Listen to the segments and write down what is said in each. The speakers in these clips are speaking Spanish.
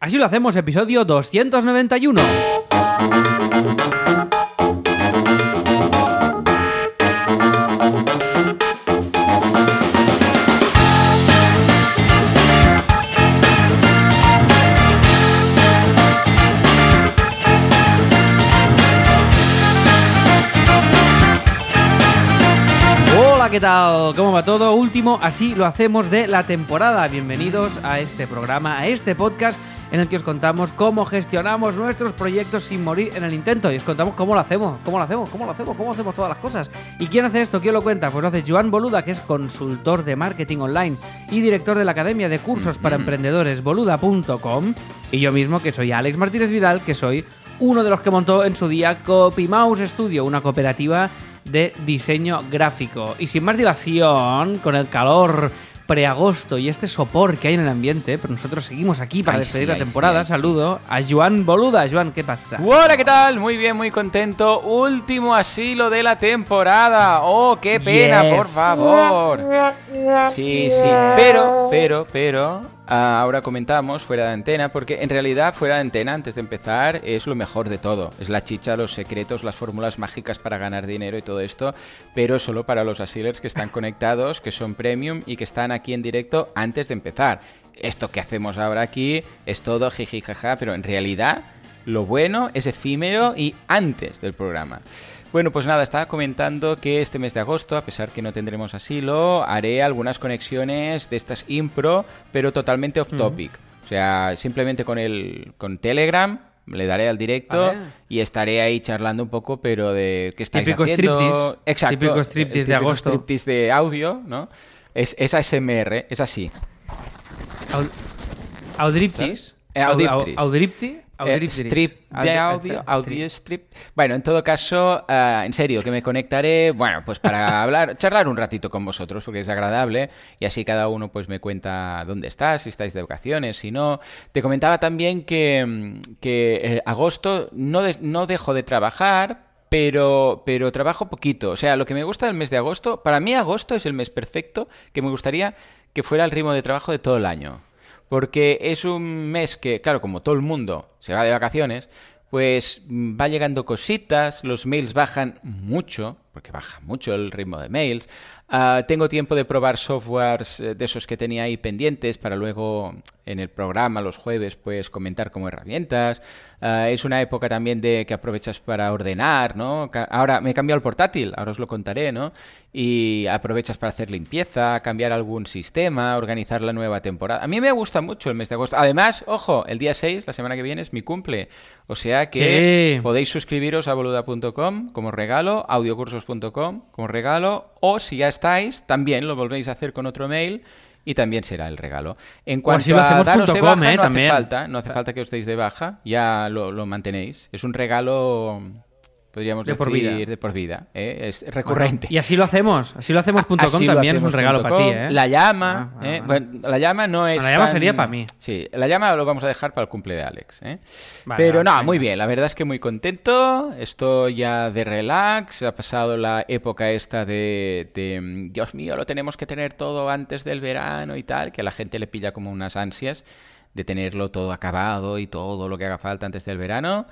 Así lo hacemos, episodio 291. Hola, ¿qué tal? ¿Cómo va todo? Último, así lo hacemos de la temporada. Bienvenidos a este programa, a este podcast en el que os contamos cómo gestionamos nuestros proyectos sin morir en el intento y os contamos cómo lo hacemos, cómo lo hacemos, cómo lo hacemos, cómo hacemos todas las cosas. ¿Y quién hace esto? ¿Quién lo cuenta? Pues lo hace Joan Boluda, que es consultor de marketing online y director de la Academia de Cursos para Emprendedores boluda.com y yo mismo, que soy Alex Martínez Vidal, que soy uno de los que montó en su día CopyMouse Studio, una cooperativa de diseño gráfico. Y sin más dilación, con el calor preagosto y este sopor que hay en el ambiente, pero nosotros seguimos aquí para Ay, despedir sí, la ay, temporada. sí, ay, sí. Saludo a Joan Boluda. Joan, ¿qué pasa? Hola, ¿qué tal? Muy bien, muy contento. Último asilo de la temporada. Oh, qué pena, Yes. por favor. Sí, sí. Pero, pero, pero, ahora comentamos fuera de antena, porque en realidad fuera de antena, antes de empezar, es lo mejor de todo. Es la chicha, los secretos, las fórmulas mágicas para ganar dinero y todo esto, pero solo para los asilers que están conectados, que son premium y que están aquí en directo antes de empezar. Esto que hacemos ahora aquí es todo jiji jaja, pero en realidad lo bueno es efímero y antes del programa. Bueno, pues nada, estaba comentando que este mes de agosto, a pesar que no tendremos asilo, haré algunas conexiones de estas impro, pero totalmente off topic. O sea, simplemente con el con Telegram le daré al directo Vale. y estaré ahí charlando un poco, pero de qué estáis Típico haciendo. striptease. Exacto. Típico striptease de agosto. striptease de audio, ¿no? Es, es ASMR, es así. Aud- Audriptis. Audiptis. Eh, Audriptis. strip de audio, Audi- audio strip. Bueno, en todo caso, ah, en serio, que me conectaré, bueno, pues para hablar, charlar un ratito con vosotros, porque es agradable, y así cada uno pues me cuenta dónde estás, si estáis de vacaciones, si no. Te comentaba también que, que eh, agosto no, de- no dejo de trabajar, pero, pero trabajo poquito. O sea, lo que me gusta del mes de agosto, para mí agosto es el mes perfecto, que me gustaría que fuera el ritmo de trabajo de todo el año. Porque es un mes que, claro, como todo el mundo se va de vacaciones, pues mm, va llegando cositas, los mails bajan mucho, porque baja mucho el ritmo de mails. Ah, tengo tiempo de probar softwares eh, de esos que tenía ahí pendientes para luego en el programa los jueves pues comentar como herramientas. Ah, es una época también de que aprovechas para ordenar, ¿no? Ahora me he cambiado el portátil, ahora os lo contaré, ¿no? Y aprovechas para hacer limpieza, cambiar algún sistema, organizar la nueva temporada. A mí me gusta mucho el mes de agosto. Además, ojo, el día 6, la semana que viene, es mi cumple. O sea que Sí. podéis suscribiros a boluda.com como regalo, audiocursos.com como regalo, o si ya estáis, también lo volvéis a hacer con otro mail y también será el regalo. En cuanto lo a daros de com, baja, eh, no también. hace falta, no hace falta que os deis de baja, ya lo, lo mantenéis. Es un regalo, podríamos De decir, por vida. de por vida. ¿eh? Es recurrente. Y así lo hacemos. Así lo hacemos. punto com Así lo también es un hacemos regalo para ti, com. ¿eh? La llama, Ah, ah, ¿eh? ah. Bueno, la llama no es La llama tan- sería pa' mí. Sí, la llama lo vamos a dejar para el cumple de Alex, ¿eh? Vale, Pero no, venga. muy bien, la verdad es que muy contento, estoy ya de relax, ha pasado la época esta de, de, Dios mío, lo tenemos que tener todo antes del verano y tal, que a la gente le pilla como unas ansias de tenerlo todo acabado y todo lo que haga falta antes del verano.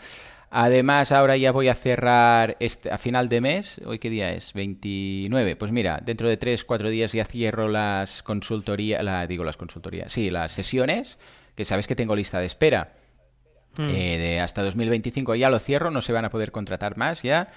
Además, ahora ya voy a cerrar este, a final de mes. ¿Hoy qué día es? 29. Pues mira, dentro de 3, 4 días ya cierro las consultorías, la, digo las consultorías, sí, las sesiones, que sabes que tengo lista de espera. Hmm. Eh, de hasta 2025 ya lo cierro, no se van a poder contratar más ya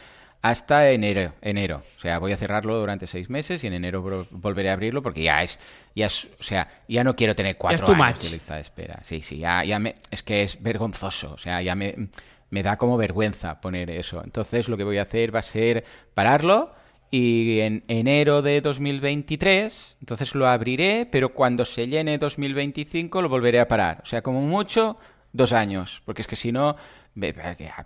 hasta enero, enero. O sea, voy a cerrarlo durante seis meses y en enero vol- volveré a abrirlo porque ya es, ya es, o sea, ya no quiero tener cuatro años de lista de espera. Sí, sí, ya, ya me, es que es vergonzoso, o sea, ya me, me da como vergüenza poner eso. Entonces lo que voy a hacer va a ser pararlo y en enero de 2023, entonces lo abriré, pero cuando se llene 2025 lo volveré a parar. O sea, como mucho, dos años, porque es que si no,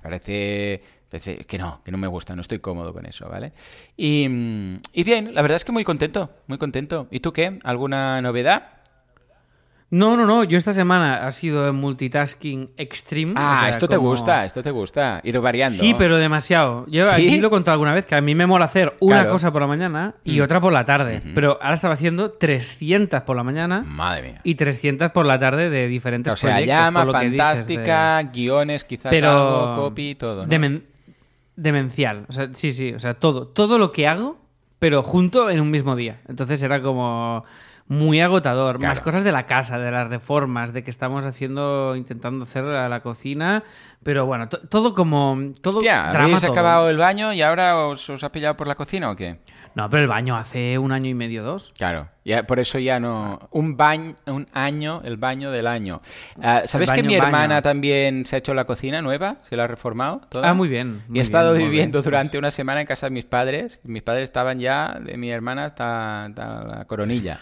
parece, parece que no, que no me gusta, no estoy cómodo con eso, ¿vale? Y, mm, y bien, la verdad es que muy contento, muy contento. ¿Y tú qué? ¿Alguna novedad? No, no, no. Yo esta semana ha sido en multitasking extreme. Ah, o sea, esto te gusta, esto te gusta. Ir variando. Sí, pero demasiado. Yo ¿Sí? aquí lo he contado alguna vez que a mí me mola hacer una Claro. Mm. cosa por la mañana y otra por la tarde. Pero ahora estaba haciendo 300 por la mañana Madre mía. y 300 por la tarde de diferentes O sea, proyectos, llama, de- fantástica, guiones, quizás Pero algo, copy, todo. ¿no? demen- demencial. O sea, sí, sí. O sea, todo. Todo lo que hago, pero junto en un mismo día. Entonces era como muy agotador. Claro. Más cosas de la casa, de las reformas, de que estamos haciendo, intentando hacer a la cocina. Pero bueno, to- todo como. Todo Hostia, drama ¿habéis todo. acabado el baño y ahora os, os ha pillado por la cocina o qué? No, pero el baño hace un año y medio, dos. Claro, ya, por eso ya no... Un baño, un año, el baño del año. Ah, ¿Sabes que baño, mi baño. hermana también se ha hecho la cocina nueva? ¿Se la ha reformado? toda? Ah, muy bien, Y muy he estado bien, viviendo bien. durante una semana en casa de mis padres. Mis padres estaban ya, de mi hermana hasta, hasta la coronilla.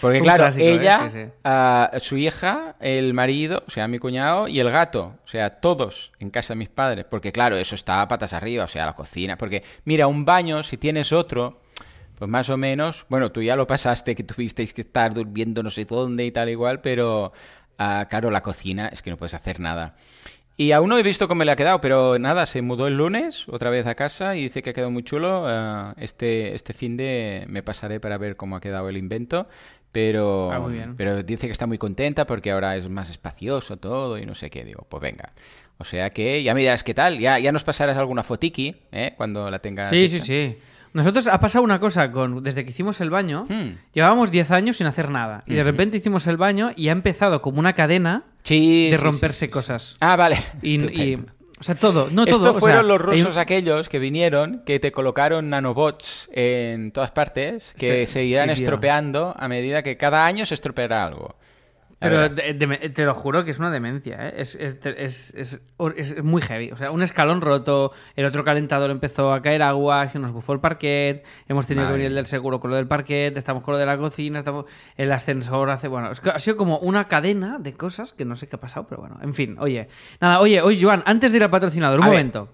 Porque claro, clásico, ¿eh? ella, Sí, sí. ah, su hija, el marido, o sea, mi cuñado y el gato, o sea, todos en casa de mis padres. Porque claro, eso está patas arriba, o sea, la cocina. Porque mira, un baño, si tienes otro, pues más o menos, bueno, tú ya lo pasaste, que tuvisteis que estar durmiendo no sé dónde y tal igual, pero ah, claro, la cocina es que no puedes hacer nada. Y aún no he visto cómo le ha quedado, pero nada, se mudó el lunes otra vez a casa y dice que ha quedado muy chulo. Ah, este, este fin de me pasaré para ver cómo ha quedado el invento, pero, Ah, muy bien. pero dice que está muy contenta porque ahora es más espacioso todo y no sé qué. Digo, pues venga. O sea que ya me dirás qué tal, ya, ya nos pasarás alguna fotiqui ¿eh? cuando la tengas. Sí, sí, sí. Nosotros ha pasado una cosa con desde que hicimos el baño, Hmm. llevábamos 10 años sin hacer nada y de repente hicimos el baño y ha empezado como una cadena Sí, de sí, romperse sí, cosas. Ah, vale. Y, o sea, todo, no Esto todo. o sea, fueron los un- rusos aquellos que vinieron, que te colocaron nanobots en todas partes, que Sí, se irán sí, tío. estropeando a medida que cada año se estropeará algo. Pero verás. de- de- te lo juro que es una demencia, ¿eh? es, es, es, es- es muy heavy. O sea, un escalón roto, el otro calentador empezó a caer agua, se nos bufó el parquet, hemos tenido Madre que venir el del seguro con lo del parquet, estamos con lo de la cocina, estamos el ascensor hace... Bueno, que ha sido como una cadena de cosas que no sé qué ha pasado, pero bueno, en fin, oye. Nada, oye, oye, Joan, antes de ir al patrocinador, un A ver. momento.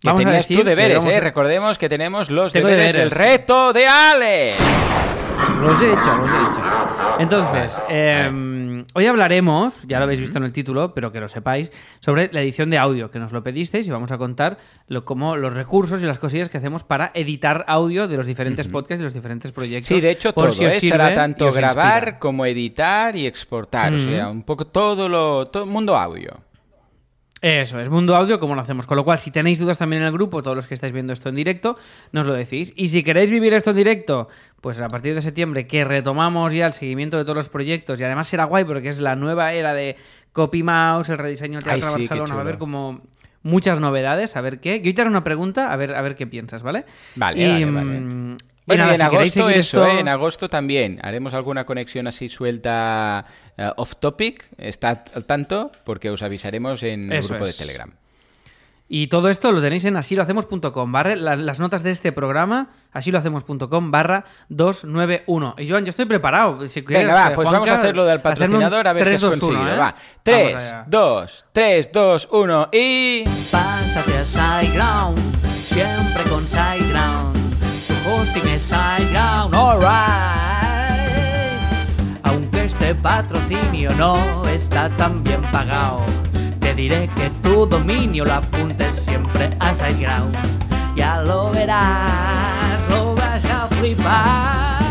Que Vamos a tenías decir tú que deberes, ¿eh? a- Recordemos que tenemos los deberes. el reto de Ale. Los he hecho, los he hecho. Entonces, eh, hoy hablaremos, ya lo habéis visto en el título, pero que lo sepáis, sobre la edición de audio, que nos lo pedisteis y vamos a contar lo, cómo los recursos y las cosillas que hacemos para editar audio de los diferentes podcasts y los diferentes proyectos. Sí, de hecho por todo, si ¿eh? será tanto grabar inspira. como editar y exportar, o sea, un poco todo lo todo el mundo audio. Eso es, Mundo Audio, como lo hacemos. Con lo cual, si tenéis dudas también en el grupo, todos los que estáis viendo esto en directo, nos lo decís. Y si queréis vivir esto en directo, pues a partir de septiembre, que retomamos ya el seguimiento de todos los proyectos, y además será guay porque es la nueva era de Copy Mouse, el rediseño de Ay, Teatro sí, Barcelona, va a haber como muchas novedades, a ver qué. Yo te haré una pregunta, a ver, a ver qué piensas, ¿vale? Vale, Y, vale, vale. Y Bueno, nada, y en si agosto eso, esto- ¿eh? En agosto también haremos alguna conexión así suelta eh, off topic. Estad al tanto porque os avisaremos en el Eso grupo es. de Telegram. Y todo esto lo tenéis en asilohacemos.com barra la- las notas de este programa, asilohacemos.com barra 291. Y Joan, yo estoy preparado. Si quieres, Venga, va, eh, pues Juanca, vamos a hacerlo del hacerme un patrocinador a ver qué has 3, 2, 1, conseguido. ¿eh? Va, Vamos 3, allá. 2, 3, 2, 1 y... Pásate a SiteGround, siempre con SiteGround. SiteGround, alright. Aunque este patrocinio no está tan bien pagado, te diré que tu dominio lo apuntes siempre a SiteGround. Ya lo verás, lo vas a flipar.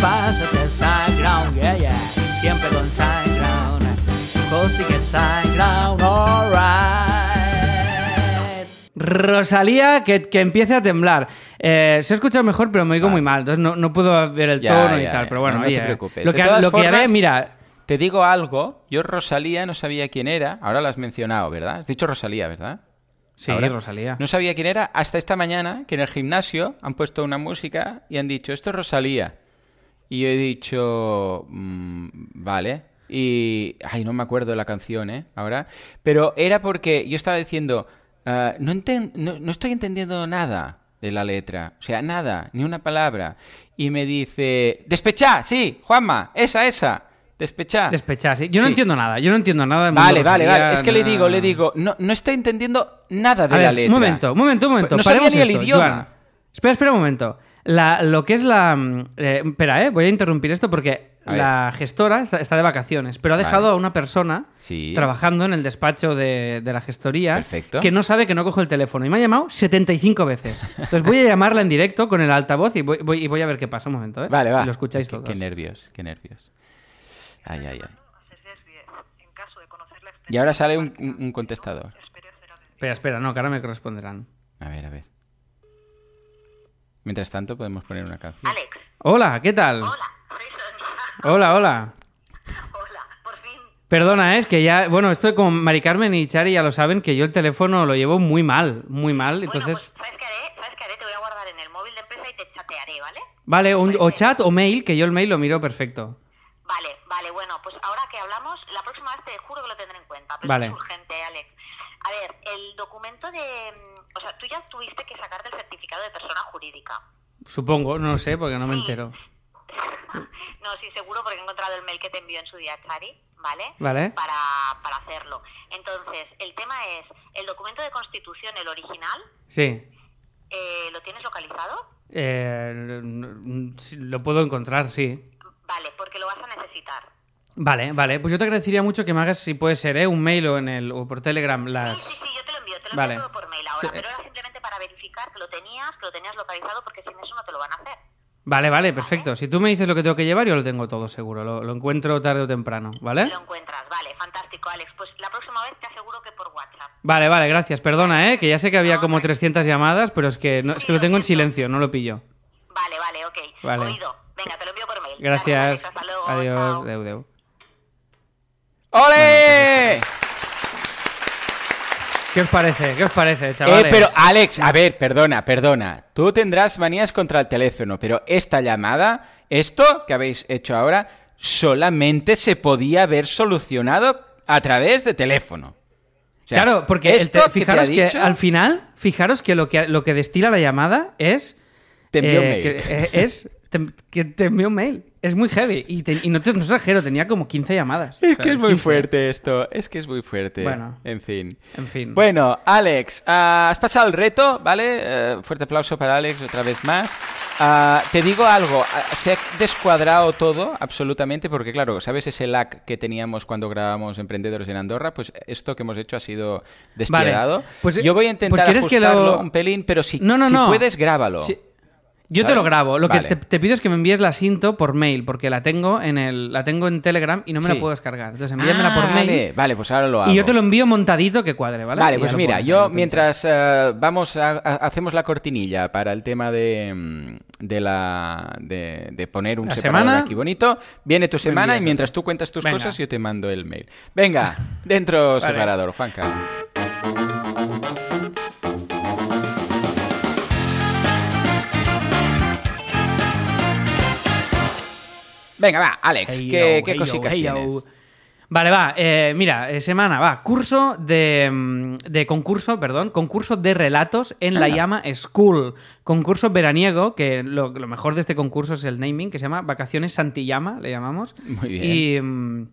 Pásate SiteGround, yeah, yeah. Siempre con SiteGround. Hosting es SiteGround, alright. Rosalía, que, que empiece a temblar. Eh, se ha escuchado mejor, pero me oigo muy mal. Entonces no, no puedo ver el Ya, tono y ya, tal. ya. Pero bueno, No, no te preocupes. Lo que, lo que haré, mira. Te digo algo, yo Rosalía no sabía quién era, ahora la has mencionado, ¿verdad? Has dicho Rosalía, ¿verdad? Sí, Ahora. Rosalía. No sabía quién era hasta esta mañana que en el gimnasio han puesto una música y han dicho, esto es Rosalía. Y yo he dicho, "Mm, vale. Y, ay, no me acuerdo de la canción, ¿eh? Ahora. Pero era porque yo estaba diciendo, "Ah, no, enten- no, no estoy entendiendo nada de la letra. O sea, nada, ni una palabra. Y me dice, despechá, sí, Juanma, esa, esa. Despechá. Despecharse. Yo no Sí. entiendo nada. Yo no entiendo nada. Vale, vale, vale. Es que le digo, le digo, no, no estoy entendiendo nada de A la ver, letra. Un momento, un momento, un momento. No sabía ni el idioma. Joan. Espera, espera un momento. La, lo que es la. mm, eh, espera, eh, voy a interrumpir esto porque. La gestora está, está de vacaciones, pero ha Vale. dejado a una persona Sí. trabajando en el despacho de, de la gestoría Perfecto. que no sabe que no cojo el teléfono. Y me ha llamado 75 veces. Entonces voy a llamarla en directo con el altavoz y voy, voy- y voy a ver qué pasa un momento. ¿eh? Vale, va. Y lo escucháis qué, todos. Qué nervios, qué nervios. Ay, ay, ay. Haces 10. En caso de conocer la Y ahora sale un, un- un contestador. Espera, espera, no, que ahora me corresponderán. A ver, a ver. Mientras tanto, podemos poner una canción. Alex, Hola, ¿qué tal? hola. Hola, hola. Hola, por fin. Perdona, ¿eh? es que ya, bueno, esto como Mari Carmen y Chari ya lo saben, que yo el teléfono lo llevo muy mal, muy mal. Bueno, Entonces, pues, ¿sabes qué haré? ¿Sabes qué haré? Te voy a guardar en el móvil de empresa y te chatearé, ¿vale? vale, un- o chat o mail, que yo el mail lo miro perfecto. Vale, vale, bueno, pues ahora que hablamos, la próxima vez te juro que lo tendré en cuenta, pero Vale. es urgente, Alex. A ver, el documento de... mm, O sea, tú ya tuviste que sacarte el certificado de persona jurídica. Supongo, no lo sé, porque no me entero. No, sí, seguro, porque he encontrado el mail que te envió en su día, Chari, ¿vale? Vale. Para, para hacerlo. Entonces, el tema es, el documento de constitución, el original, Sí. eh, ¿lo tienes localizado? Eh, n- lo puedo encontrar, sí. Vale, porque lo vas a necesitar. Vale, vale. Pues yo te agradecería mucho que me hagas, si puede ser, ¿eh? un mail o, en el, o por Telegram Sí, las... sí, sí, yo te lo envío, te lo Vale. envío todo por mail ahora, Sí, pero era simplemente para verificar que lo tenías, que lo tenías localizado, porque sin eso no te lo van a hacer. Vale, vale, perfecto. Si tú me dices lo que tengo que llevar, yo lo tengo todo seguro. Lo, lo encuentro tarde o temprano, ¿vale? Lo encuentras, vale, fantástico, Alex. Pues la próxima vez te aseguro que por WhatsApp. Vale, vale, gracias. Perdona, ¿eh? Que ya sé que había No, como tranqui- 300 llamadas, pero es que, no, es que lo lo tengo en silencio, no lo pillo. Vale, vale, ok. Vale. Oído. Venga, te lo envío por mail. Gracias. Alex, hasta luego. Adiós. Deu, deu. ¡Ole! ¿Qué os parece? ¿Qué os parece, Eh, chavales? pero Alex, a ver, perdona, perdona. Tú tendrás manías contra el teléfono, pero esta llamada, esto que habéis hecho ahora, solamente se podía haber solucionado a través de teléfono. O sea, claro, porque esto te- fijaros que, dicho, al final, fijaros que lo que, lo que destila la llamada es... Te envió un eh, mail. que, eh, es te- que te envió un mail. Es muy heavy. Y, te- y no, te, no exagero, tenía como 15 llamadas. O Es sea, que es muy 15. fuerte esto, es que es muy fuerte. Bueno. en fin. En fin. Bueno, Alex, ah, has pasado el reto, ¿vale? Eh, fuerte aplauso para Alex otra vez más. Ah, te digo algo, ah, se ha descuadrado todo absolutamente porque, claro, ¿sabes ese lag que teníamos cuando grabábamos Emprendedores en Andorra? Pues esto que hemos hecho ha sido despiadado. Pues, Yo voy a pues intentar ¿quieres que ajustarlo lo- un pelín, pero si, No, no, si no. puedes, grábalo. Sí. Yo te lo grabo. Lo que te, te pido es que me envíes la cinto por mail, porque la tengo en el, la tengo en Telegram y no me Sí. la puedo descargar. Entonces envíamela Ah, por mail. Vale, vale, pues ahora lo hago. Y yo te lo envío montadito que cuadre, ¿vale? Vale, Y pues mira, yo mientras eh, vamos a, a- hacemos la cortinilla para el tema de, mm, de la de, de poner un La separador semana, aquí bonito, viene tu semana y mientras tú cuentas tus Venga. cosas yo te mando el mail. Venga, dentro Vale. separador, Juanca. Venga, va, Alex, Hey, ¿qué, yo, qué hey, cositas yo, hey, yo. tienes? Vale, va, eh, mira, eh, semana, va, curso de, mm, de concurso, perdón, concurso de relatos en la llama School. Concurso veraniego, que lo, lo mejor de este concurso es el naming, que se llama Vacaciones Santillama, le llamamos. Muy bien. Y, mm,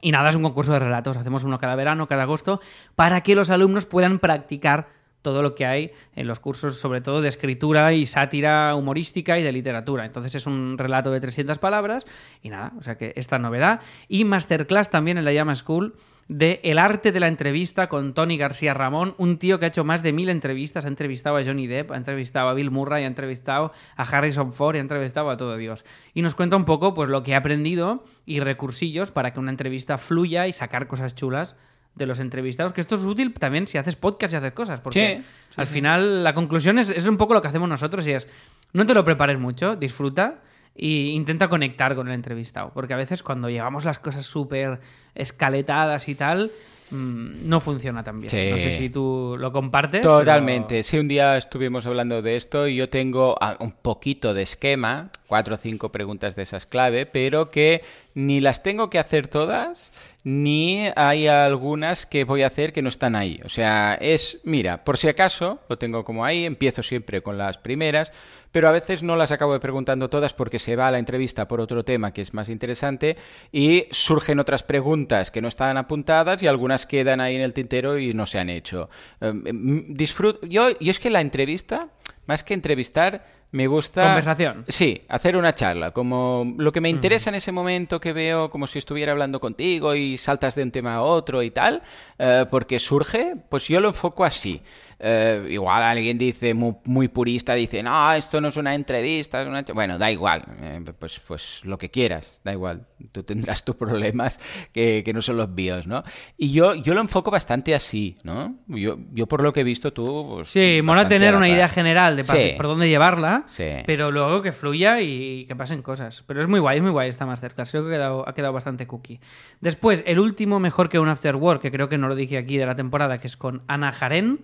y nada, es un concurso de relatos, hacemos uno cada verano, cada agosto, para que los alumnos puedan practicar todo lo que hay en los cursos, sobre todo de escritura y sátira humorística y de literatura. Entonces es un relato de 300 palabras y nada, o sea que esta novedad. Y masterclass también en la Llama School de El arte de la entrevista con Tony García Ramón, un tío que ha hecho más de mil entrevistas, ha entrevistado a Johnny Depp, ha entrevistado a Bill Murray, ha entrevistado a Harrison Ford ha entrevistado a todo Dios. Y nos cuenta un poco pues lo que ha aprendido y recursillos para que una entrevista fluya y sacar cosas chulas de los entrevistados, que esto es útil también si haces podcast y haces cosas, porque Sí, sí, al sí. final la conclusión es, es un poco lo que hacemos nosotros y es, no te lo prepares mucho, disfruta e intenta conectar con el entrevistado, porque a veces cuando llevamos las cosas súper escaletadas y tal, mm, no funciona tan bien. Sí. No sé si tú lo compartes. Totalmente. pero- Sí, un día estuvimos hablando de esto y yo tengo ah, un poquito de esquema, cuatro o cinco preguntas de esas clave, pero que ni las tengo que hacer todas, ni hay algunas que voy a hacer que no están ahí. O sea, es, mira, por si acaso, lo tengo como ahí, empiezo siempre con las primeras, pero a veces no las acabo de preguntando todas porque se va a la entrevista por otro tema que es más interesante y surgen otras preguntas que no estaban apuntadas y algunas quedan ahí en el tintero y no se han hecho. Eh, mm, disfrut- yo, yo es que la entrevista, más que entrevistar, Me gusta. Conversación. Sí, hacer una charla. Como lo que me interesa en ese momento que veo como si estuviera hablando contigo y saltas de un tema a otro y tal, eh, porque surge, pues yo lo enfoco así. Eh, igual alguien dice, muy, muy, purista, dice, no, esto no es una entrevista, es una... Bueno, da igual, eh, pues, pues lo que quieras, da igual. Tú tendrás tus problemas que, que, no son los míos, ¿no? Y yo, yo lo enfoco bastante así, ¿no? Yo, yo por lo que he visto tú... Pues, sí, mola tener una idea general de Sí. por dónde llevarla, Sí. pero luego que fluya y que pasen cosas. Pero es muy guay, es muy guay esta Masterclass. Creo que ha quedado, ha quedado bastante cookie. Después, el último mejor que un After Work, que creo que no lo dije aquí de la temporada, que es con Ana Jaren,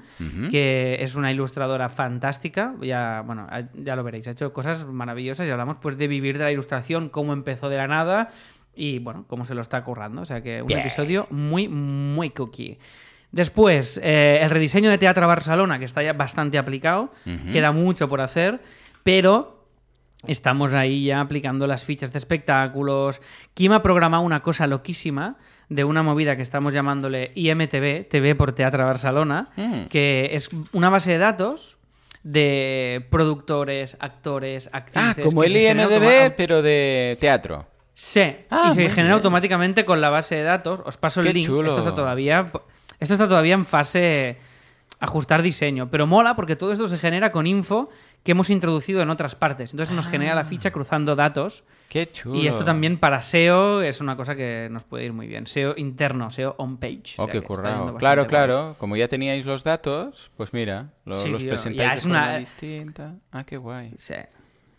que es una ilustradora fantástica. Ya, bueno, ya lo veréis, ha hecho cosas maravillosas y hablamos pues de vivir de la ilustración, cómo empezó de la nada y bueno, cómo se lo está currando. O sea que un episodio muy, muy cookie. Después, eh, el rediseño de Teatro Barcelona, que está ya bastante aplicado, queda mucho por hacer, pero estamos ahí ya aplicando las fichas de espectáculos. Kim ha programado una cosa loquísima de una movida que estamos llamándole IMTV, TV por Teatro Barcelona, Mm. que es una base de datos de productores, actores, Ah, actrices... como que el se IMDB, pero de teatro. Sí, Ah, y se muy genera bien. automáticamente con la base de datos. Os paso el link. chulo. Esto está todavía. Esto está todavía en fase ajustar diseño. Pero mola porque todo esto se genera con info que hemos introducido en otras partes. Entonces nos genera la ficha cruzando datos. Qué chulo. Y esto también para SEO es una cosa que nos puede ir muy bien. SEO interno, SEO on-page. Oh, O sea qué currado. Claro, bien. claro. Como ya teníais los datos, pues mira, lo- Sí, los tío, presentáis ya de es forma una- distinta. Ah, qué guay. Sí.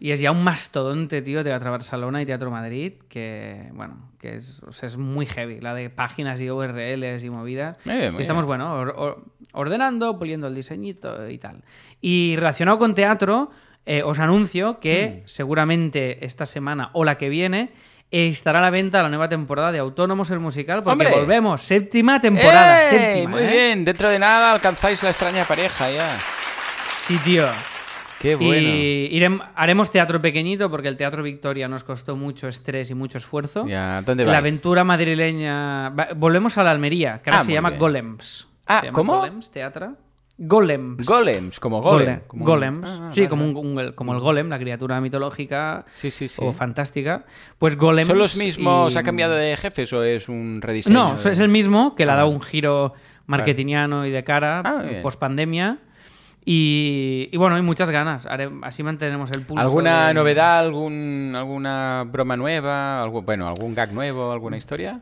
Y es ya un mastodonte, tío, Teatro Barcelona y Teatro Madrid, que, bueno, que es, o sea, es muy heavy. La de páginas y URLs y movidas. Muy bien, muy Y estamos, bien. bueno, or- or- ordenando, puliendo el diseñito y tal. Y relacionado con teatro, eh, os anuncio Mm. que seguramente esta semana o la que viene estará a la venta la nueva temporada de Autónomos el Musical, porque ¡Hombre! volvemos. Séptima temporada, ¡Ey! séptima. Muy ¿eh? bien, dentro de nada alcanzáis la extraña pareja ya. Sí, tío. Qué bueno. Y irem- haremos teatro pequeñito porque el Teatro Victoria nos costó mucho estrés y mucho esfuerzo. Ya, ¿dónde La vais? aventura madrileña. va- Volvemos a la Almería, que ahora Ah, se llama bien. Golems. Ah, llama ¿cómo? Golems, teatro. Golems. Golems, como golem. Un- Golems. Ah, sí, vale, como, un, un- como el golem, la criatura mitológica Sí, sí, sí. o fantástica. Pues Golems. ¿Son los mismos? y- ¿Ha cambiado de jefes o es un rediseño? No, de- es el mismo que le ha dado Ah. un giro marketingiano y de cara Ah, post pandemia. Y, y bueno, hay muchas ganas. Haré- así mantenemos el pulso. ¿Alguna de- novedad, algún, alguna broma nueva, algo, bueno, algún gag nuevo, alguna historia?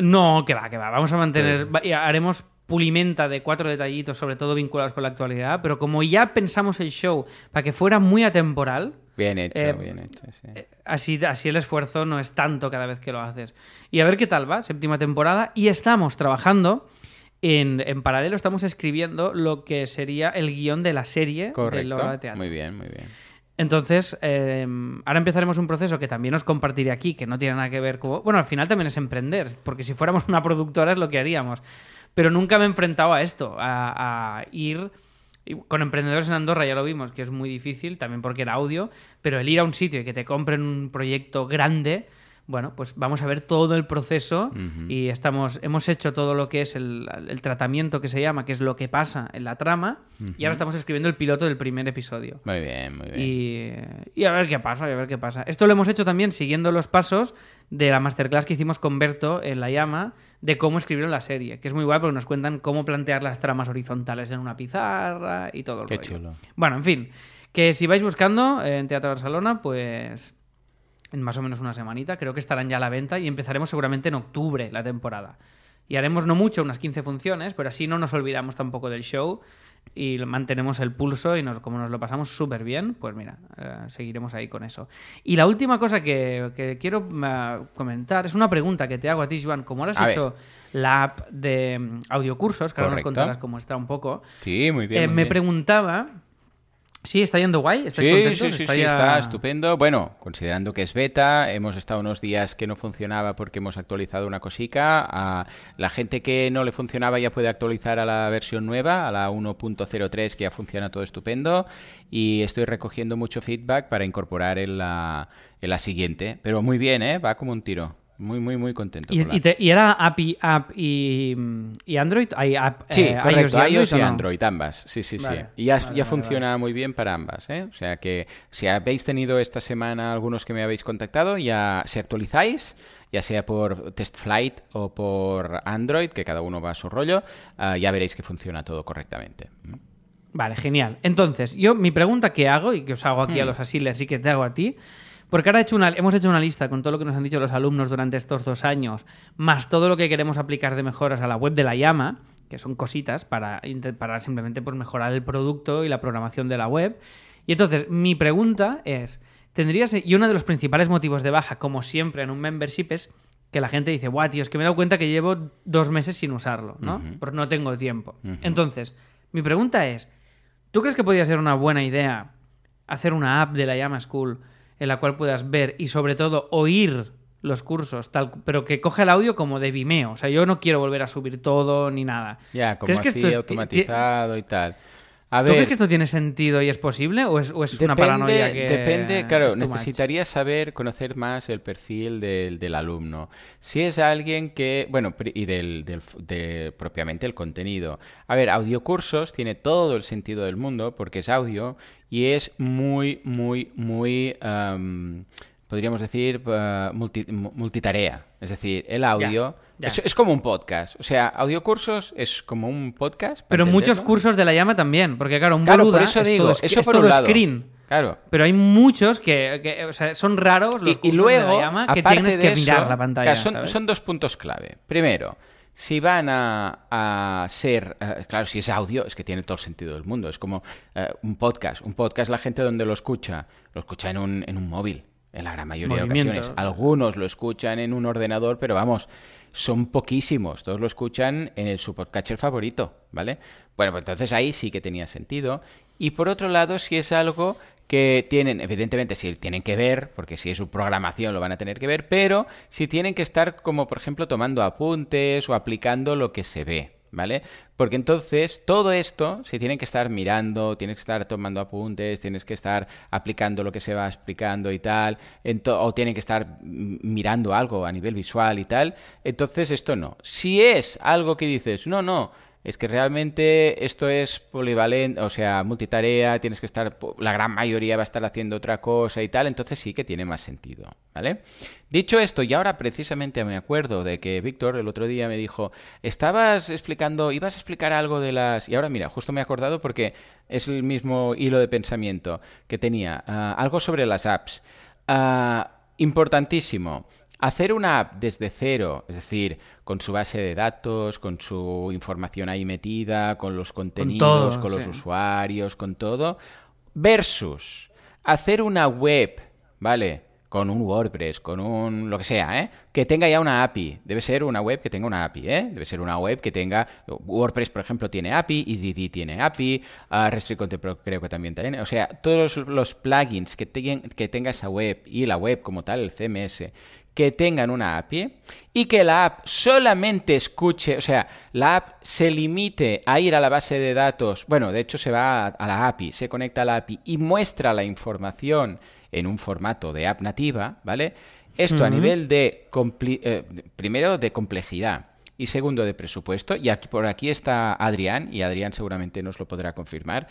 No, que va, que va. Vamos a mantener. va- y haremos pulimenta de cuatro detallitos, sobre todo vinculados con la actualidad. Pero como ya pensamos el show para que fuera muy atemporal, Bien hecho, Eh, bien hecho, sí. así, así el esfuerzo no es tanto cada vez que lo haces. Y a ver qué tal va, séptima temporada. Y estamos trabajando. En, en paralelo estamos escribiendo lo que sería el guion de la serie de Correcto. la obra de teatro. Muy bien, muy bien. Entonces, eh, ahora empezaremos un proceso que también os compartiré aquí, que no tiene nada que ver con... Bueno, al final también es emprender, porque si fuéramos una productora es lo que haríamos. Pero nunca me he enfrentado a esto, a, a ir... Con emprendedores en Andorra ya lo vimos, que es muy difícil, también porque era audio, pero el ir a un sitio y que te compren un proyecto grande, bueno, pues vamos a ver todo el proceso y estamos, hemos hecho todo lo que es el, el tratamiento que se llama, que es lo que pasa en la trama, y ahora estamos escribiendo el piloto del primer episodio. Muy bien, muy bien. Y, y a ver qué pasa, y a ver qué pasa. Esto lo hemos hecho también siguiendo los pasos de la masterclass que hicimos con Berto en La Llama de cómo escribieron la serie, que es muy guay porque nos cuentan cómo plantear las tramas horizontales en una pizarra y todo el Qué rollo. chulo. Bueno, en fin, que si vais buscando en Teatro Barcelona, pues en más o menos una semanita, creo que estarán ya a la venta y empezaremos seguramente en octubre la temporada. Y haremos no mucho, unas 15 funciones, pero así no nos olvidamos tampoco del show y mantenemos el pulso y nos, como nos lo pasamos súper bien, pues mira, eh, seguiremos ahí con eso. Y la última cosa que, que quiero eh, comentar es una pregunta que te hago a ti, Joan. Como ahora has A ver. hecho la app de mm, audiocursos, que ahora nos contarás cómo está un poco, Sí, muy bien. eh, muy me bien. preguntaba... Sí, está yendo guay, ¿estáis Sí, contentos? sí, sí, Está sí, ya- está estupendo. Bueno, considerando que es beta, hemos estado unos días que no funcionaba porque hemos actualizado una cosica. A la gente que no le funcionaba ya puede actualizar a la versión nueva, a la 1.03, que ya funciona todo estupendo. Y estoy recogiendo mucho feedback para incorporar en la, en la siguiente. Pero muy bien, ¿eh? Va como un tiro. Muy, muy, muy contento. ¿Y, y te- y era API, app y, y Android? Hay app, Sí, eh, correcto, iOS y iOS y, Android, ¿o no? Android, ambas. Sí, sí, sí. Y ya, vale, ya vale, funciona muy bien para ambas. ¿eh? O sea que si habéis tenido esta semana algunos que me habéis contactado, ya si actualizáis, ya sea por Test Flight o por Android, que cada uno va a su rollo, ah, ya veréis que funciona todo correctamente. Vale, genial. Entonces, yo mi pregunta que hago, y que os hago aquí Hmm. a los asiles, así que te hago a ti, porque ahora he hecho una, hemos hecho una lista con todo lo que nos han dicho los alumnos durante estos dos años, más todo lo que queremos aplicar de mejoras a la web de la llama, que son cositas para simplemente pues, mejorar el producto y la programación de la web. Y entonces, mi pregunta es, ¿tendrías, y uno de los principales motivos de baja, como siempre en un membership, es que la gente dice, guau, tío, es que me he dado cuenta que llevo dos meses sin usarlo, ¿no? Porque no tengo tiempo. Entonces, mi pregunta es, ¿Tú crees que podría ser una buena idea hacer una app de la Llama School en la cual puedas ver y sobre todo oír los cursos, tal, pero que coge el audio como de Vimeo? O sea, yo no quiero volver a subir todo ni nada. Ya, como ¿Crees que así esto es- automatizado y tal. A ¿Tú ver, crees que esto tiene sentido y es posible o es, o es una Depende, paranoia que depende, claro, necesitaría saber, conocer más el perfil del, del alumno. Si es alguien que, bueno, y del, del f- de propiamente el contenido. A ver, audiocursos tiene todo el sentido del mundo porque es audio y es muy, muy, muy, am, podríamos decir, multi- mu- multitarea. Es decir, el audio. Es, es como un podcast. O sea, audiocursos es como un podcast. Pero muchos cursos de la llama también, porque claro, un Claro, por eso es digo, todo, eso es por todo un lado. screen. Claro. Pero hay muchos que, que, o sea, son raros los Y, y cursos luego, de la llama que tienes que eso, mirar la pantalla. son, dos puntos clave. Primero, si van a, a ser, eh, claro, si es audio, es que tiene todo el sentido del mundo. Es como eh, un podcast. Un podcast, la gente donde lo escucha, lo escucha en un, en un móvil, en la gran mayoría Movimiento. de ocasiones. Algunos lo escuchan en un ordenador, pero vamos, son poquísimos. Todos lo escuchan en el, su podcatcher favorito, ¿vale? Bueno, pues entonces ahí sí que tenía sentido. Y por otro lado, si es algo que tienen, evidentemente, si tienen que ver, porque si es su programación lo van a tener que ver, pero si tienen que estar como, por ejemplo, tomando apuntes o aplicando lo que se ve, ¿vale? Porque entonces todo esto, si tienen que estar mirando, tienes que estar tomando apuntes, tienes que estar aplicando lo que se va explicando y tal, o tienen que estar mirando algo a nivel visual y tal, entonces esto no. Si es algo que dices, no, no, es que realmente esto es polivalente, o sea, multitarea, tienes que estar, la gran mayoría va a estar haciendo otra cosa y tal, entonces sí que tiene más sentido, ¿vale? Dicho esto, y ahora precisamente me acuerdo de que Víctor el otro día me dijo, estabas explicando, ibas a explicar algo de las... Y ahora mira, justo me he acordado porque es el mismo hilo de pensamiento que tenía, ah, algo sobre las apps. Ah, importantísimo. Hacer una app desde cero, es decir, con su base de datos, con su información ahí metida, con los contenidos, con, todo, los sí. usuarios, con todo, versus hacer una web, ¿vale? Con un WordPress, con un lo que sea, ¿eh? Que tenga ya una API. Debe ser una web que tenga una API, ¿eh? Debe ser una web que tenga... WordPress, por ejemplo, tiene API, EDD tiene API, uh, Restrict Content Pro creo que también tiene. O sea, todos los, plugins que, tengan- que tenga esa web y la web como tal, el CMS, que tengan una API y que la app solamente escuche, o sea, la app se limite a ir a la base de datos, bueno, de hecho se va a, la API, se conecta a la API y muestra la información en un formato de app nativa, ¿vale? Esto a nivel de, eh, primero, de complejidad y segundo, de presupuesto, y aquí, por aquí está Adrián, y Adrián seguramente nos lo podrá confirmar,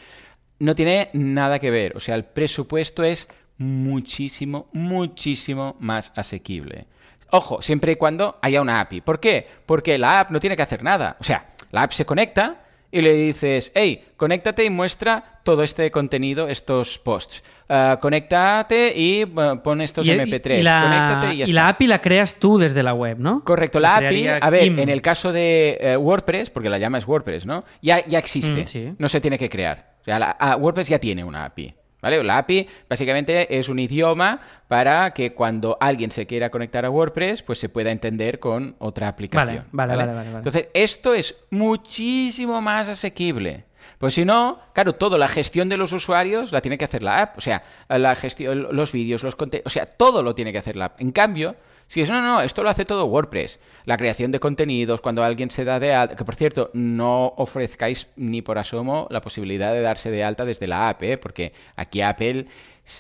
no tiene nada que ver. O sea, el presupuesto es muchísimo, muchísimo más asequible. Ojo, siempre y cuando haya una API. ¿Por qué? Porque la app no tiene que hacer nada. O sea, la app se conecta y le dices, hey, conéctate y muestra todo este contenido, estos posts. Ah, conéctate y uh, pon estos Y- MP3. y la, conéctate y ya y está. la API la creas tú desde la web, ¿no? Correcto, la API, a ver, Kim. en el caso de eh, WordPress, porque la llama es WordPress, ¿no? Ya, ya existe, Mm, sí. no se tiene que crear. O sea, la- ah, WordPress ya tiene una API. ¿Vale? La API básicamente es un idioma para que cuando alguien se quiera conectar a WordPress, pues se pueda entender con otra aplicación. Vale, vale, vale, vale, vale. Entonces, esto es muchísimo más asequible. Pues si no, claro, todo, la gestión de los usuarios la tiene que hacer la app. O sea, la gestión, los vídeos, los contenidos, o sea, todo lo tiene que hacer la app. En cambio, si es, no, no, esto lo hace todo WordPress. La creación de contenidos, cuando alguien se da de alta, que por cierto, no ofrezcáis ni por asomo la posibilidad de darse de alta desde la app, ¿eh? porque aquí Apple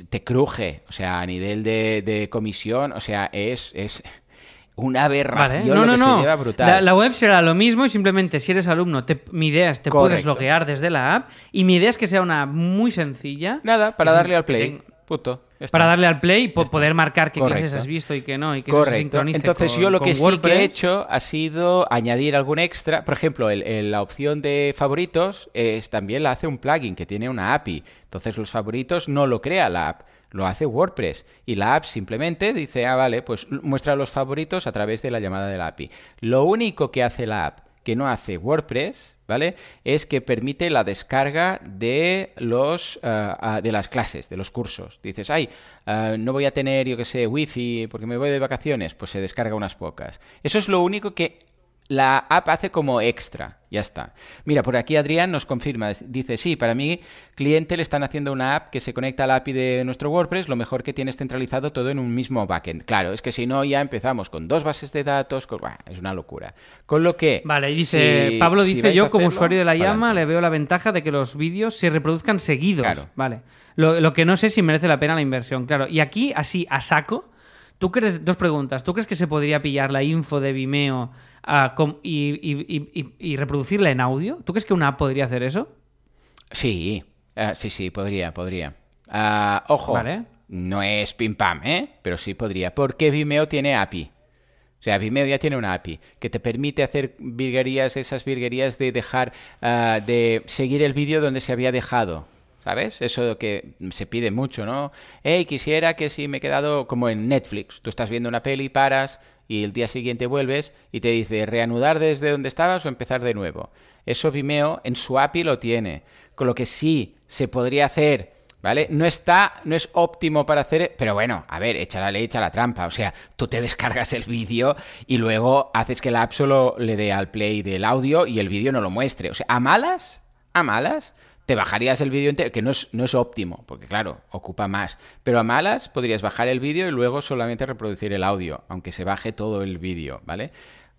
te cruje, o sea, a nivel de, de comisión, o sea, es, es, una Vale, aberración no, lo no, que no. se lleva brutal. La, la web será lo mismo y simplemente si eres alumno, te- mi idea es te puedes Correcto. loguear desde la app y mi idea es que sea una app muy sencilla. Nada, para darle al play. Está. Para darle al play y po- poder marcar qué Correcto. clases has visto y qué no, y que eso se Correcto. sincronice Entonces con- yo lo que sí que he hecho ha sido añadir algún extra. Por ejemplo, el- el- la opción de favoritos es, también la hace un plugin que tiene una API. Entonces los favoritos no lo crea la app, lo hace WordPress. Y la app simplemente dice, ah, vale, pues muestra los favoritos a través de la llamada de la API. Lo único que hace la app que no hace WordPress, ¿vale? Es que permite la descarga de los ah, de las clases, de los cursos. Dices, ay, ah, no voy a tener, yo qué sé, wifi porque me voy de vacaciones, pues se descarga unas pocas. Eso es lo único que la app hace como extra. Ya está. Mira, por aquí Adrián nos confirma. Dice, sí, para mi cliente le están haciendo una app que se conecta a la API de nuestro WordPress. Lo mejor que tienes centralizado todo en un mismo backend. Claro, es que si no ya empezamos con dos bases de datos. con- es una locura. Con lo que... Vale, y dice, si- Pablo dice, yo como hacerlo, usuario de la llama pa'lante". le veo la ventaja de que los vídeos se reproduzcan seguidos. Claro. Vale. Lo, lo que no sé si merece la pena la inversión, claro. Y aquí, así, a saco, ¿tú crees, dos preguntas, ¿tú crees que se podría pillar la info de Vimeo y, y- y- y- y reproducirla en audio? ¿Tú crees que una app podría hacer eso? Sí, ah, sí, sí, podría, podría. Ah, ojo, Vale. no es pim pam, ¿eh? Pero sí podría, porque Vimeo tiene API. O sea, Vimeo ya tiene una API que te permite hacer virguerías, esas virguerías de dejar, ah, de seguir el vídeo donde se había dejado. ¿Sabes? Eso que se pide mucho, ¿no? Hey, quisiera que si me he quedado como en Netflix, tú estás viendo una peli, paras y el día siguiente vuelves y te dice reanudar desde donde estabas o empezar de nuevo. Eso Vimeo en su API lo tiene. Con lo que sí se podría hacer, ¿vale? No está, no es óptimo para hacer, pero bueno, a ver, echa la ley, echa la trampa. O sea, tú te descargas el vídeo y luego haces que la app solo le dé al play del audio y el vídeo no lo muestre. O sea, a malas, a malas, te bajarías el vídeo entero, que no es, no es óptimo, porque claro, ocupa más. Pero a malas podrías bajar el vídeo y luego solamente reproducir el audio, aunque se baje todo el vídeo, ¿vale?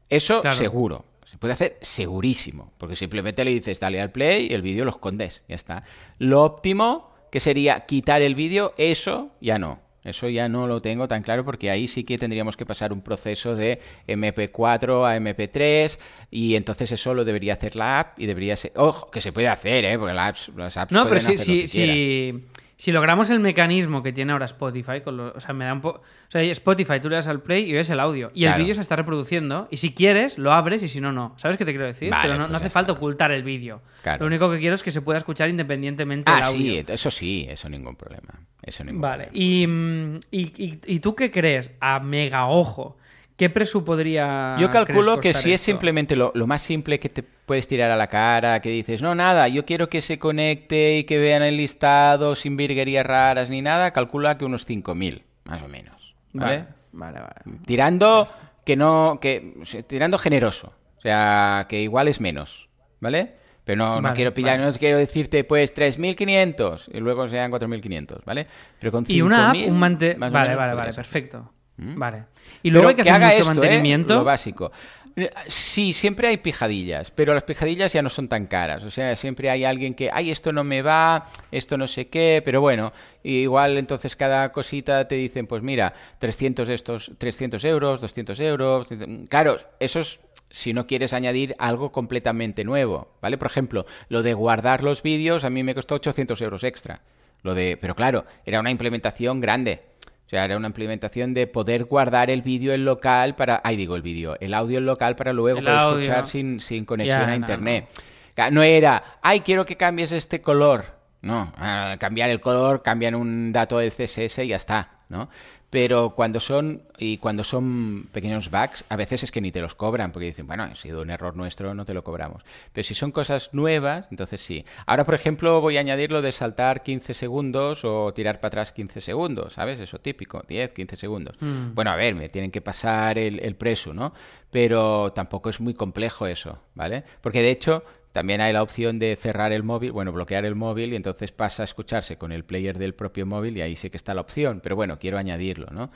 Eso Claro. seguro. Se puede hacer segurísimo, porque simplemente le dices dale al play y el vídeo lo escondes, ya está. Lo óptimo, que sería quitar el vídeo, eso ya no. Eso ya no lo tengo tan claro porque ahí sí que tendríamos que pasar un proceso de MP4 a MP3 y entonces eso lo debería hacer la app y debería ser... Ojo, que se puede hacer, ¿eh? Porque las apps, las apps No, pero si, si, si, si logramos el mecanismo que tiene ahora Spotify, con lo- o sea, me da un po- o sea, Spotify, tú le das al play y ves el audio. Y Claro. el vídeo se está reproduciendo. Y si quieres, lo abres y si no, no. ¿Sabes qué te quiero decir? Vale, pero no, pues no hace falta está. ocultar el vídeo. Claro. Lo único que quiero es que se pueda escuchar independientemente Ah, del audio. sí, eso sí, eso ningún problema. Eso ningún Vale. problema. Y, mm, y, y- ¿y tú qué crees? A mega ojo. ¿Qué precio podría. Yo calculo que si es simplemente lo, lo más simple que te puedes tirar a la cara, que dices, no, nada, yo quiero que se conecte y que vean el listado sin virguerías raras ni nada, calcula que unos 5.000, más o menos. ¿Vale? Vale, vale. vale. Tirando que no, que tirando generoso, o sea, que igual es menos, ¿vale? Pero no, quiero pillar, vale. no quiero decirte pues 3.500 y luego sean 4.500, ¿vale? Pero con Y una app, 5.000, un mante... Vale, vale, vale, perfecto. ¿Mm? Vale. Y luego Pero hay que, hacer haga mucho esto, ¿eh? mantenimiento. Lo básico. Eh, Sí, siempre hay pijadillas, pero las pijadillas ya no son tan caras. O sea, siempre hay alguien que, ay, esto no me va, esto no sé qué, pero bueno, igual entonces cada cosita te dicen, pues mira, 300 estos, 300 euros, 200 euros. Claro, eso es si no quieres añadir algo completamente nuevo, ¿vale? Por ejemplo, lo de guardar los vídeos a mí me costó 800 euros extra. Lo de, pero claro, era una implementación grande. O sea, era una implementación de poder guardar el vídeo en local para. Ay, digo el vídeo, el audio en local para luego El poder audio. escuchar sin, sin conexión a no, internet. Ca- No era, ay, quiero que cambies este color. No, ah, cambiar el color, cambian un dato del CSS y ya está, ¿no? Pero cuando son y cuando son pequeños bugs, a veces es que ni te los cobran porque dicen, bueno, ha sido un error nuestro, no te lo cobramos. Pero si son cosas nuevas, entonces sí. Ahora, por ejemplo, voy a añadir lo de saltar 15 segundos o tirar para atrás 15 segundos, ¿sabes? Eso típico, 10, 15 segundos. Bueno, a ver, me tienen que pasar el, el preso, ¿no? Pero tampoco es muy complejo eso, ¿vale? Porque de hecho, también hay la opción de cerrar el móvil, bueno, bloquear el móvil y entonces pasa a escucharse con el player del propio móvil y ahí sí que está la opción, pero bueno, quiero añadirlo, ¿no?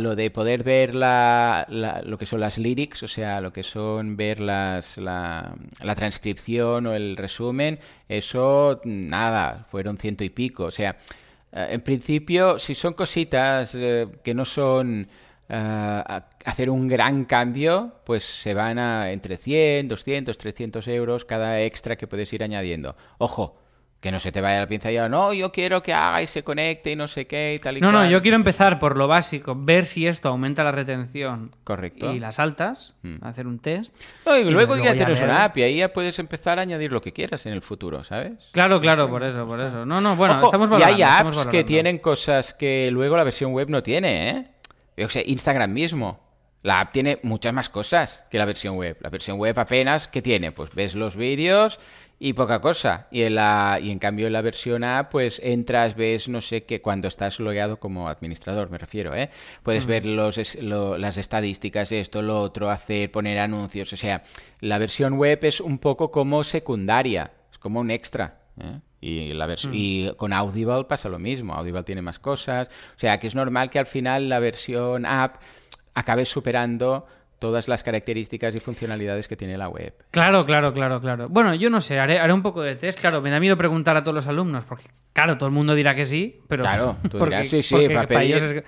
Lo de poder ver la, lo que son las lyrics, o sea, lo que son ver las, la, transcripción o el resumen, eso nada, fueron ciento y pico, o sea, eh, en principio, si son cositas eh, que no son a- hacer un gran cambio, pues se van a entre 100, 200, 300 euros cada extra que puedes ir añadiendo. Ojo, que no se te vaya la pinza y ahora, no, yo quiero que haga y se conecte y no sé qué y tal y No, no, cual". yo quiero empezar por lo básico, ver si esto aumenta la retención Correcto. y las altas, Mm. hacer un test. No, y y luego, luego ya tienes una app y ahí ya puedes empezar a añadir lo que quieras en el futuro, ¿sabes? Claro, claro, por eso, por eso. No, no, bueno, Ojo, estamos y valorando. hay estamos apps que tienen cosas que luego la versión web no tiene, ¿eh? Yo sé, Instagram mismo. La app tiene muchas más cosas que la versión web. La versión web apenas, ¿qué tiene? Pues ves los vídeos y poca cosa. Y en, la, y en cambio en la versión app, pues entras, ves, no sé qué, cuando estás logueado como administrador, me refiero, ¿eh? Puedes ver los, es- lo- las estadísticas, esto, lo otro, hacer, poner anuncios. O sea, la versión web es un poco como secundaria, es como un extra. ¿eh? Y, la vers- y con Audible pasa lo mismo. Audible tiene más cosas. O sea, que es normal que al final la versión app acabe superando todas las características y funcionalidades que tiene la web. Claro, claro, claro, claro. Bueno, yo no sé, haré, haré un poco de test. Claro, me da miedo preguntar a todos los alumnos, porque, claro, todo el mundo dirá que sí, pero. Claro, tú porque- dirás, sí, sí, porque para pedir. ellos es,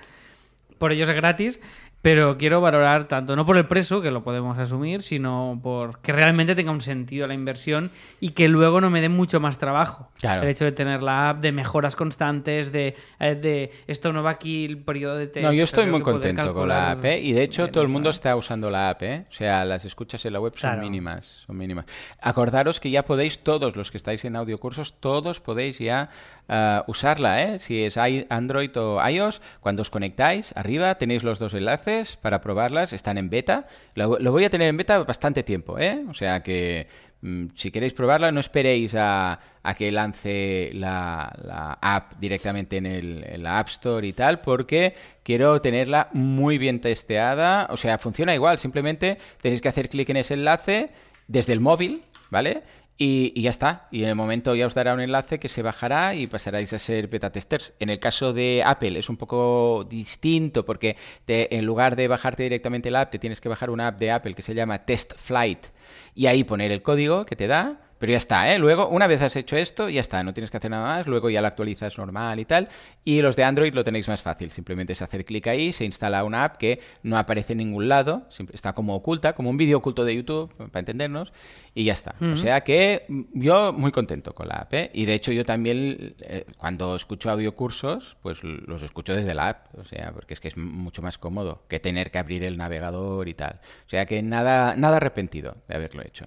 por ellos es gratis, pero quiero valorar tanto, no por el precio, que lo podemos asumir, sino por que realmente tenga un sentido la inversión y que luego no me dé mucho más trabajo. Claro. El hecho de tener la app, de mejoras constantes, de, eh, de esto no va aquí el periodo de test. No, yo estoy muy contento con la app, ¿eh? Y de hecho todo el mundo está usando la app, ¿eh? O sea, las escuchas en la web son Claro. mínimas, son mínimas. Acordaros que ya podéis, todos los que estáis en audiocursos, todos podéis ya ah, usarla, ¿eh? Si es Android o iOS, cuando os conectáis, arriba tenéis los dos enlaces para probarlas, están en beta. Lo, voy a tener en beta bastante tiempo, ¿eh? O sea que mm, si queréis probarla, no esperéis a, que lance la, la app directamente en, el, en la App Store y tal, porque quiero tenerla muy bien testeada. O sea, funciona igual, simplemente tenéis que hacer clic en ese enlace desde el móvil, ¿vale? Y, y ya está. Y en el momento ya os dará un enlace que se bajará y pasaréis a ser beta testers. En el caso de Apple es un poco distinto porque te- en lugar de bajarte directamente la app, te tienes que bajar una app de Apple que se llama Test Flight y ahí poner el código que te da. Pero ya está, ¿eh? Luego, una vez has hecho esto, ya está, no tienes que hacer nada más, luego ya la actualizas normal y tal. Y los de Android lo tenéis más fácil, simplemente es hacer clic ahí, se instala una app que no aparece en ningún lado, está como oculta, como un vídeo oculto de YouTube, para entendernos, y ya está. O sea que mm, yo muy contento con la app, ¿eh? Y de hecho yo también, eh, cuando escucho audiocursos, pues los escucho desde la app, o sea, porque es que es mucho más cómodo que tener que abrir el navegador y tal. O sea que nada, nada arrepentido de haberlo hecho.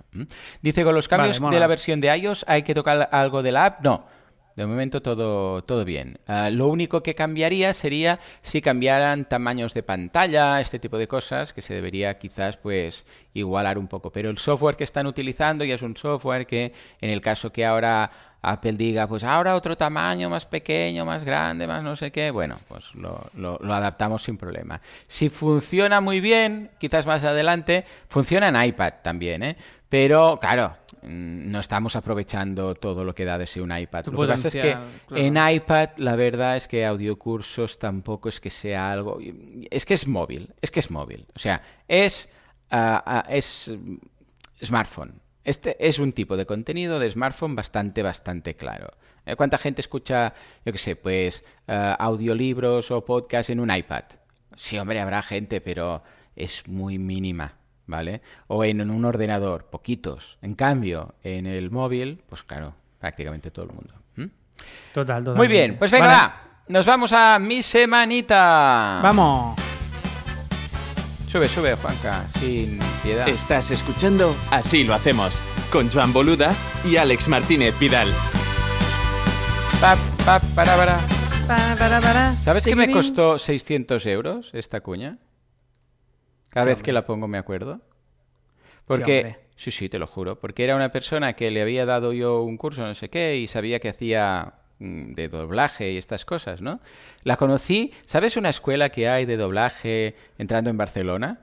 Dice, con los cambios Vale, de la versión de iOS, ¿hay que tocar algo de la app? No. De momento todo, todo bien. Ah, lo único que cambiaría sería si cambiaran tamaños de pantalla, este tipo de cosas, que se debería quizás pues igualar un poco. Pero el software que están utilizando ya es un software que en el caso que ahora Apple diga, pues ahora otro tamaño más pequeño, más grande, más no sé qué, bueno, pues lo, lo- lo adaptamos sin problema. Si funciona muy bien, quizás más adelante, funciona en iPad también, ¿eh? Pero claro, mm, no estamos aprovechando todo lo que da de ser un iPad. Tu Lo que pasa es que claro. en iPad la verdad es que audiocursos tampoco es que sea algo... Es que es móvil, es que es móvil. O sea, es, ah, es mm, smartphone. Este es un tipo de contenido de smartphone bastante, bastante claro. Eh, ¿Cuánta gente escucha, yo qué sé, pues ah, audiolibros o podcast en un iPad? Sí, hombre, habrá gente, pero es muy mínima, ¿vale? O en un ordenador, poquitos. En cambio, en el móvil, pues claro, prácticamente todo el mundo. Total, total. Muy bien, pues venga, Vale. va. Nos vamos a mi semanita. Vamos. Sube, sube, Juanca, sin piedad. Estás escuchando Así lo hacemos, con Joan Boluda y Alex Martínez Vidal. Pa, pa, para, para. Pa, para, para. ¿Sabes que me costó 600 euros esta cuña? Cada Sí, vez hombre. que la pongo me acuerdo. Porque, hombre. sí, sí, te lo juro. Porque era una persona que le había dado yo un curso, no sé qué, y sabía que hacía mm, de doblaje y estas cosas, ¿no? La conocí, ¿sabes una escuela que hay de doblaje entrando en Barcelona?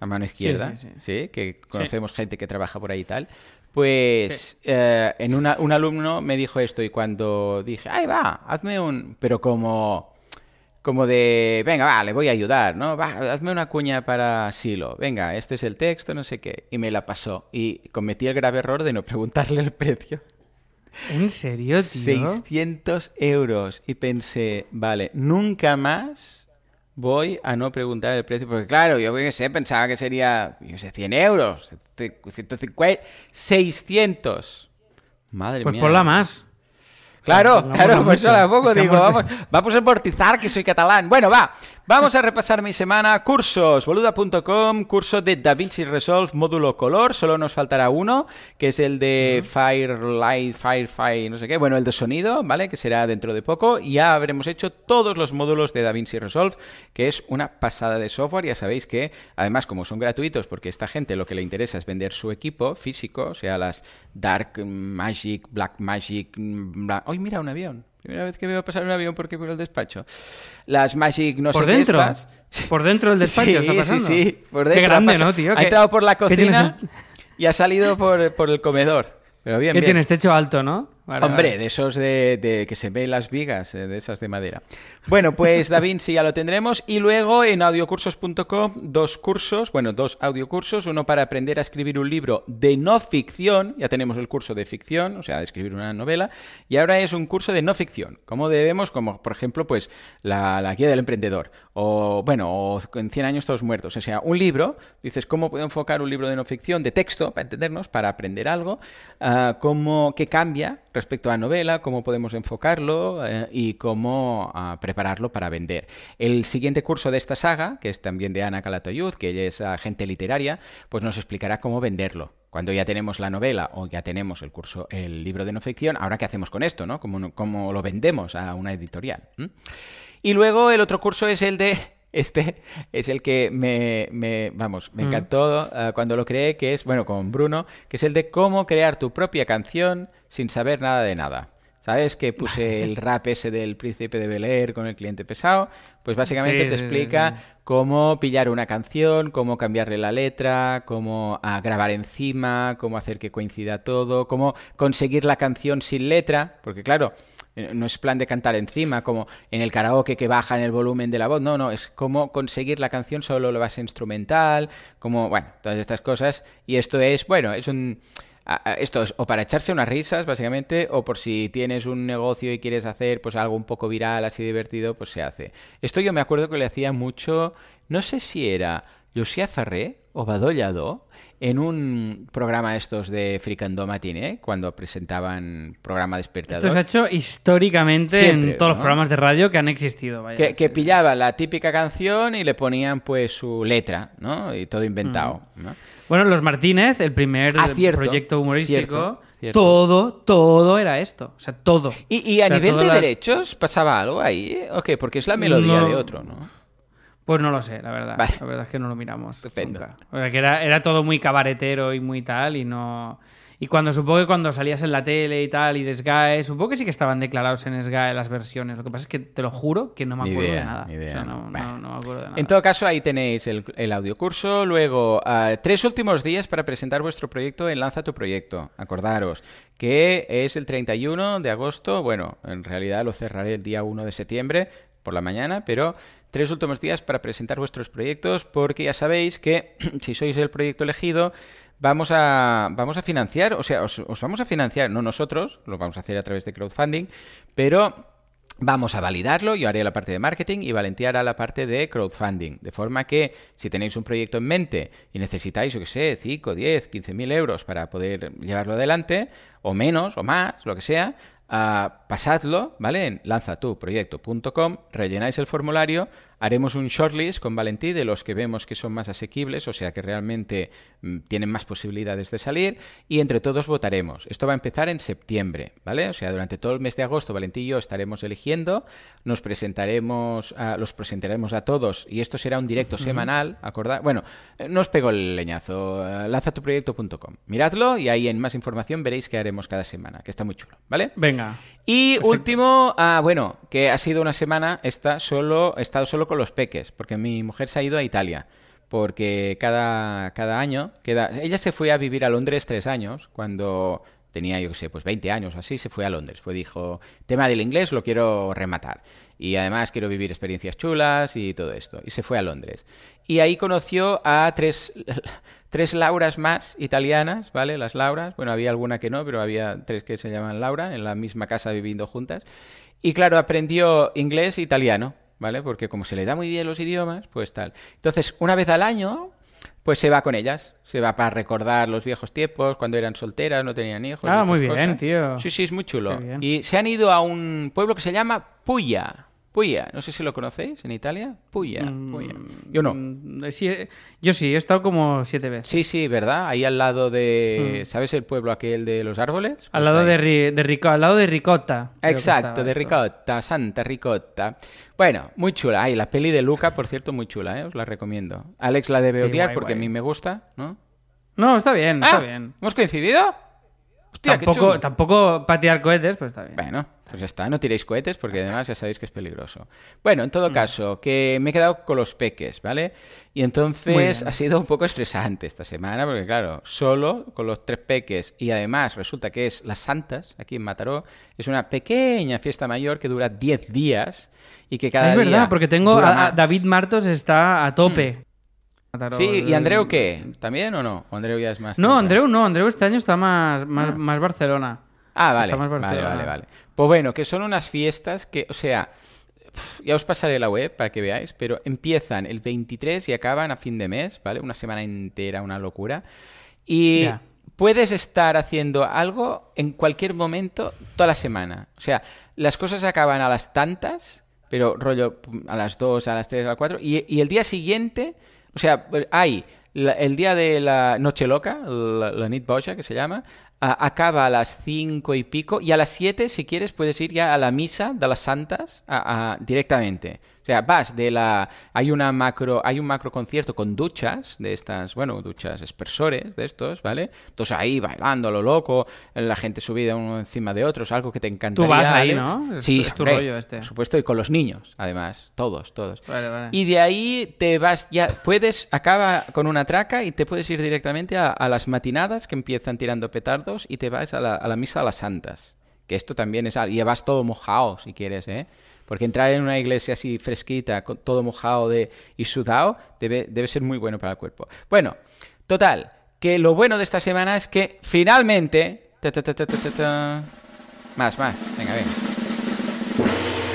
A mano izquierda, sí, sí. que conocemos gente que trabaja por ahí y tal. Pues eh, en una- un alumno me dijo esto y cuando dije, ay va, hazme un... Pero como, como de, venga, va, le voy a ayudar, ¿no? Va, hazme una cuña para Silo. Venga, este es el texto, no sé qué. Y me la pasó. Y cometí el grave error de no preguntarle el precio. ¿En serio, tío? 600 euros. Y pensé, vale, nunca más voy a no preguntar el precio, porque claro, yo qué sé, pensaba que sería, yo sé, 100 euros, 150, 600. Madre Pues mía. ponla más. Claro, claro, pues mucho. a poco digo, vamos, vamos a amortizar que soy catalán. Bueno, va, vamos a repasar mi semana. Cursos, boluda.com, curso de DaVinci Resolve módulo color, solo nos faltará uno, que es el de Firelight, Firefly, no sé qué, bueno, el de sonido, ¿vale? Que será dentro de poco. Y ya habremos hecho todos los módulos de DaVinci Resolve, que es una pasada de software. Ya sabéis que, además, como son gratuitos, porque esta gente lo que le interesa es vender su equipo físico, o sea, las Dark Magic, Black Magic, Bla- ¡Ay, mira un avión! Primera vez que veo pasar un avión porque por el despacho. Las Magic no ¿Por sé qué dentro? estas. ¿Por dentro del despacho sí, está pasando? Sí, sí, por Qué grande, ¿no, tío? Ha ¿Qué- entrado por la cocina y ha salido por, por el comedor. Pero bien, ¿Qué bien. tienes? Techo alto, ¿no? Vale, Hombre, vale. de esos de, de que se ven las vigas, eh, de esas de madera. Bueno, pues Da Vinci ya lo tendremos. Y luego en audiocursos.com, dos cursos, bueno, dos audiocursos. Uno para aprender a escribir un libro de no ficción. Ya tenemos el curso de ficción, o sea, de escribir una novela. Y ahora es un curso de no ficción. Cómo debemos, como por ejemplo, pues la, la guía del emprendedor. O, bueno, o en 100 años todos muertos. O sea, un libro, dices, ¿cómo puedo enfocar un libro de no ficción, de texto, para entendernos, para aprender algo? Ah, cómo, qué cambia respecto a la novela, cómo podemos enfocarlo eh, y cómo ah, prepararlo para vender. El siguiente curso de esta saga, que es también de Ana Calatayud, que ella es agente literaria, pues nos explicará cómo venderlo. Cuando ya tenemos la novela o ya tenemos el curso, el libro de no ficción, ahora qué hacemos con esto, ¿no? ¿Cómo, cómo lo vendemos a una editorial? Y luego el otro curso es el de este es el que me, me- vamos, me encantó eh, cuando lo creé, que es, bueno, con Bruno, que es el de cómo crear tu propia canción sin saber nada de nada. ¿Sabes? Que puse el rap ese del príncipe de Bel Air con el cliente pesado. Pues básicamente Sí, te sí, explica sí. cómo pillar una canción, cómo cambiarle la letra, cómo ah, grabar encima, cómo hacer que coincida todo, cómo conseguir la canción sin letra, porque claro, no es plan de cantar encima, como en el karaoke que baja en el volumen de la voz, no, no, es cómo conseguir la canción solo la base instrumental, como, bueno, todas estas cosas, y esto es, bueno, es un... Esto es o para echarse unas risas, básicamente, o por si tienes un negocio y quieres hacer pues algo un poco viral, así divertido, pues se hace. Esto yo me acuerdo que le hacía mucho, no sé si era Lucía Ferré o Badollado, en un programa estos de Fricandó Matiné, cuando presentaban programa despertador. Esto se ha hecho históricamente Siempre, en todos los programas de radio que han existido. vaya. Que, que pillaba la típica canción y le ponían pues su letra, ¿no? Y todo inventado, ¿no? Bueno, Los Martínez, el primer Ah, cierto, proyecto humorístico, cierto, cierto. todo, todo era esto. O sea, todo. Y, y a O sea, nivel de la- derechos, ¿pasaba algo ahí? ¿O qué? Porque es la melodía No. de otro, ¿no? Pues no lo sé, la verdad. Vale. La verdad es que no lo miramos. Estupendo. nunca. O sea, que era, era todo muy cabaretero y muy tal, y no. Y cuando supongo que cuando salías en la tele y tal, y de SGAE, supongo que sí que estaban declarados en SGAE las versiones. Lo que pasa es que te lo juro que no me acuerdo idea, de nada. ni idea. O sea, no, no- me acuerdo de nada. En todo caso, ahí tenéis el, el audiocurso. Luego, ah, tres últimos días para presentar vuestro proyecto en Lanza tu Proyecto. Acordaros que es el 31 de agosto. Bueno, en realidad lo cerraré el día 1 de septiembre por la mañana, pero tres últimos días para presentar vuestros proyectos porque ya sabéis que si sois el proyecto elegido, vamos a, vamos a financiar, o sea, os, os vamos a financiar, no nosotros, lo vamos a hacer a través de crowdfunding, pero Vamos a validarlo, yo haré la parte de marketing y Valentía hará la parte de crowdfunding. De forma que si tenéis un proyecto en mente y necesitáis, yo que sé, 5, 10, 15 mil euros para poder llevarlo adelante, o menos, o más, lo que sea, ah, pasadlo, ¿vale? En lanzatuproyecto.com, rellenáis el formulario, haremos un shortlist con Valentí de los que vemos que son más asequibles, o sea que realmente mm, tienen más posibilidades de salir, y entre todos votaremos. Esto va a empezar en septiembre, ¿vale? O sea, durante todo el mes de agosto, Valentí y yo estaremos eligiendo, nos presentaremos, a- los presentaremos a todos, y esto será un directo semanal, acordad. Bueno, eh, no os pego el leñazo, eh, lanzatuproyecto.com. Miradlo y ahí en más información veréis qué haremos cada semana, que está muy chulo, ¿vale? Venga. Y último, ah, bueno, que ha sido una semana, esta solo, he estado solo con los peques, porque mi mujer se ha ido a Italia, porque cada, cada año, queda, ella se fue a vivir a Londres tres años, cuando tenía, yo qué sé, pues 20 años así, se fue a Londres, fue dijo, tema del inglés lo quiero rematar, y además quiero vivir experiencias chulas y todo esto, y se fue a Londres. Y ahí conoció a tres, tres Lauras más italianas, ¿vale? Las Lauras. Bueno, había alguna que no, pero había tres que se llaman Laura en la misma casa viviendo juntas. Y claro, aprendió inglés e italiano, ¿vale? Porque como se le da muy bien los idiomas, pues tal. Entonces, una vez al año, pues se va con ellas. Se va para recordar los viejos tiempos, cuando eran solteras, no tenían hijos. Ah, muy bien, cosas. tío. Sí, sí, es muy chulo. Y se han ido a un pueblo que se llama Puglia. Puglia, no sé si lo conocéis en Italia. Puglia, Puglia. Yo no. Mm, sí, eh, yo sí, he estado como siete veces. Sí, sí, ¿verdad? Ahí al lado de... ¿Sabes el pueblo aquel de los árboles? Mm. Al Pues lado ahí. de, de Rico- al lado de que Exacto, de esto. Ricotta, Santa Ricotta. Bueno, muy chula. Ay, la peli de Luca, por cierto, muy chula, ¿eh? Os la recomiendo. Alex la debe Sí, odiar guay, porque guay. a mí me gusta, ¿no? No, está bien, está Ah, bien. ¿Hemos coincidido? Hostia, Tampoco, tampoco para tirar cohetes, pues está bien. Bueno, pues ya está, no tiréis cohetes porque además ya sabéis que es peligroso. Bueno, en todo Mm. caso, que me he quedado con los peques, ¿vale? Y entonces ha sido un poco estresante esta semana porque claro, solo con los tres peques y además resulta que es las Santas, aquí en Mataró, es una pequeña fiesta mayor que dura 10 días y que cada es día verdad, porque tengo a. Mm. David Martos está a tope. Sí, ¿y Andreu qué? ¿También o no? ¿O Andreu ya es más No? Andreu no, Andreu este año está más, más, más Barcelona. Ah, vale, Está más Barcelona. vale, vale. Pues bueno, que son unas fiestas que, o sea, ya os pasaré la web para que veáis, pero empiezan el 23 y acaban a fin de mes, ¿vale? Una semana entera, una locura. Y Ya. puedes estar haciendo algo en cualquier momento toda la semana. O sea, las cosas acaban a las tantas, pero rollo a las 2, a las 3, a las 4, y, y el día siguiente, o sea, hay la- el día de la Noche Loca, la, la Nit que se llama, acaba a las 5 y pico, y a las 7, si quieres, puedes ir ya a la misa de las santas a- directamente. O sea, vas de la... Hay una macro, hay un macro concierto con duchas de estas, bueno, duchas expresores de estos, ¿vale? Entonces ahí bailando a lo loco, la gente subida uno encima de otros, algo que te encantaría. vas ahí, Alex. ¿no? Es- sí, es tu hombre, rollo este. Por supuesto, y con los niños, además, todos, todos. Vale, vale. Y de ahí te vas, ya puedes, acaba con una traca y te puedes ir directamente a, a las matinadas que empiezan tirando petardos y te vas a la, a la misa de las santas. Que esto también es algo, y vas todo mojado si quieres, ¿eh? Porque entrar en una iglesia así fresquita, con todo mojado de, y sudado, debe, debe ser muy bueno para el cuerpo. Bueno, total, que lo bueno de esta semana es que finalmente... Más, más, venga, venga.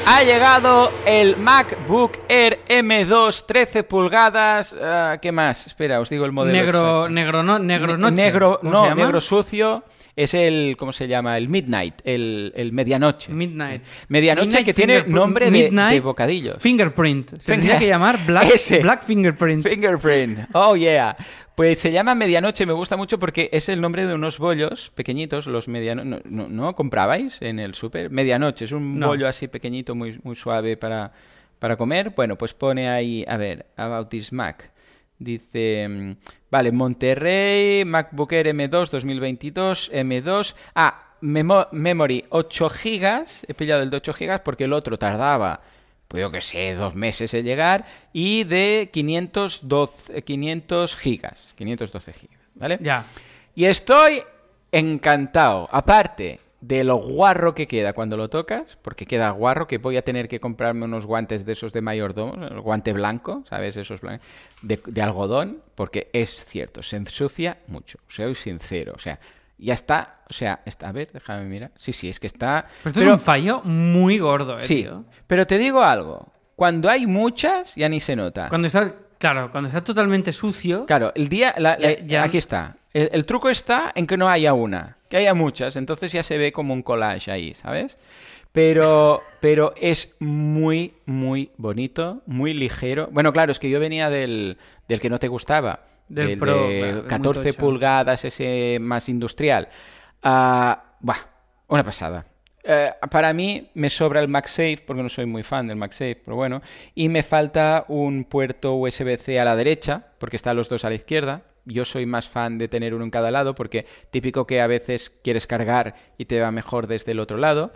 Ha llegado el MacBook Air M2 13 pulgadas. ah, ¿Qué más? Espera, os digo el modelo. Negro, exacto. negro, no, negro noche. Negro, ¿Cómo no, se llama? negro sucio. Es el, ¿cómo se llama? El Midnight, el, el medianoche. Midnight. Medianoche Midnight que tiene nombre de, bocadillo. Fingerprint. Se tendría que llamar Black, Ese. Black Fingerprint. Fingerprint. Oh, yeah. Pues se llama Medianoche, me gusta mucho porque es el nombre de unos bollos pequeñitos, los medianoche. No, no, ¿no comprabais en el súper? Medianoche, es un No. bollo así pequeñito, muy, muy suave para, para comer. Bueno, pues pone ahí, a ver, About this Mac. Dice, mm, vale, Monterrey, MacBook Air M2 2022, M2. Ah, memo- memory 8 gigas. He pillado el de 8 gigas porque el otro tardaba, pues yo que sé, dos meses en llegar. Y de 512, 500 gigas. 512 gigas, ¿vale? Ya. Y estoy encantado. Aparte de lo guarro que queda cuando lo tocas, porque queda guarro, que voy a tener que comprarme unos guantes de esos de mayordomo, el guante blanco, ¿sabes? Esos blancos, de, de algodón, porque es cierto, se ensucia mucho. Soy sincero, o sea, ya está, o sea, está, a ver, déjame mirar. Sí, sí, es que está... Pues esto pero- es un fallo muy gordo, eh, Sí, tío. pero te digo algo. Cuando hay muchas, ya ni se nota. Cuando está, claro, cuando está totalmente sucio. Claro, el día. la- la- Ya- ya- Aquí está. El, el truco está en que no haya una, que haya muchas. Entonces ya se ve como un collage ahí, ¿sabes? Pero, pero es muy, muy bonito, muy ligero. Bueno, claro, es que yo venía del, del que no te gustaba. Del Pro, de claro, muy 14 tocho. pulgadas, ese más industrial. Ah, buah, una pasada. Eh, para mí me sobra el MagSafe, porque no soy muy fan del MagSafe, pero bueno. Y me falta un puerto USB-C a la derecha, porque están los dos a la izquierda. Yo soy más fan de tener uno en cada lado, porque típico que a veces quieres cargar y te va mejor desde el otro lado.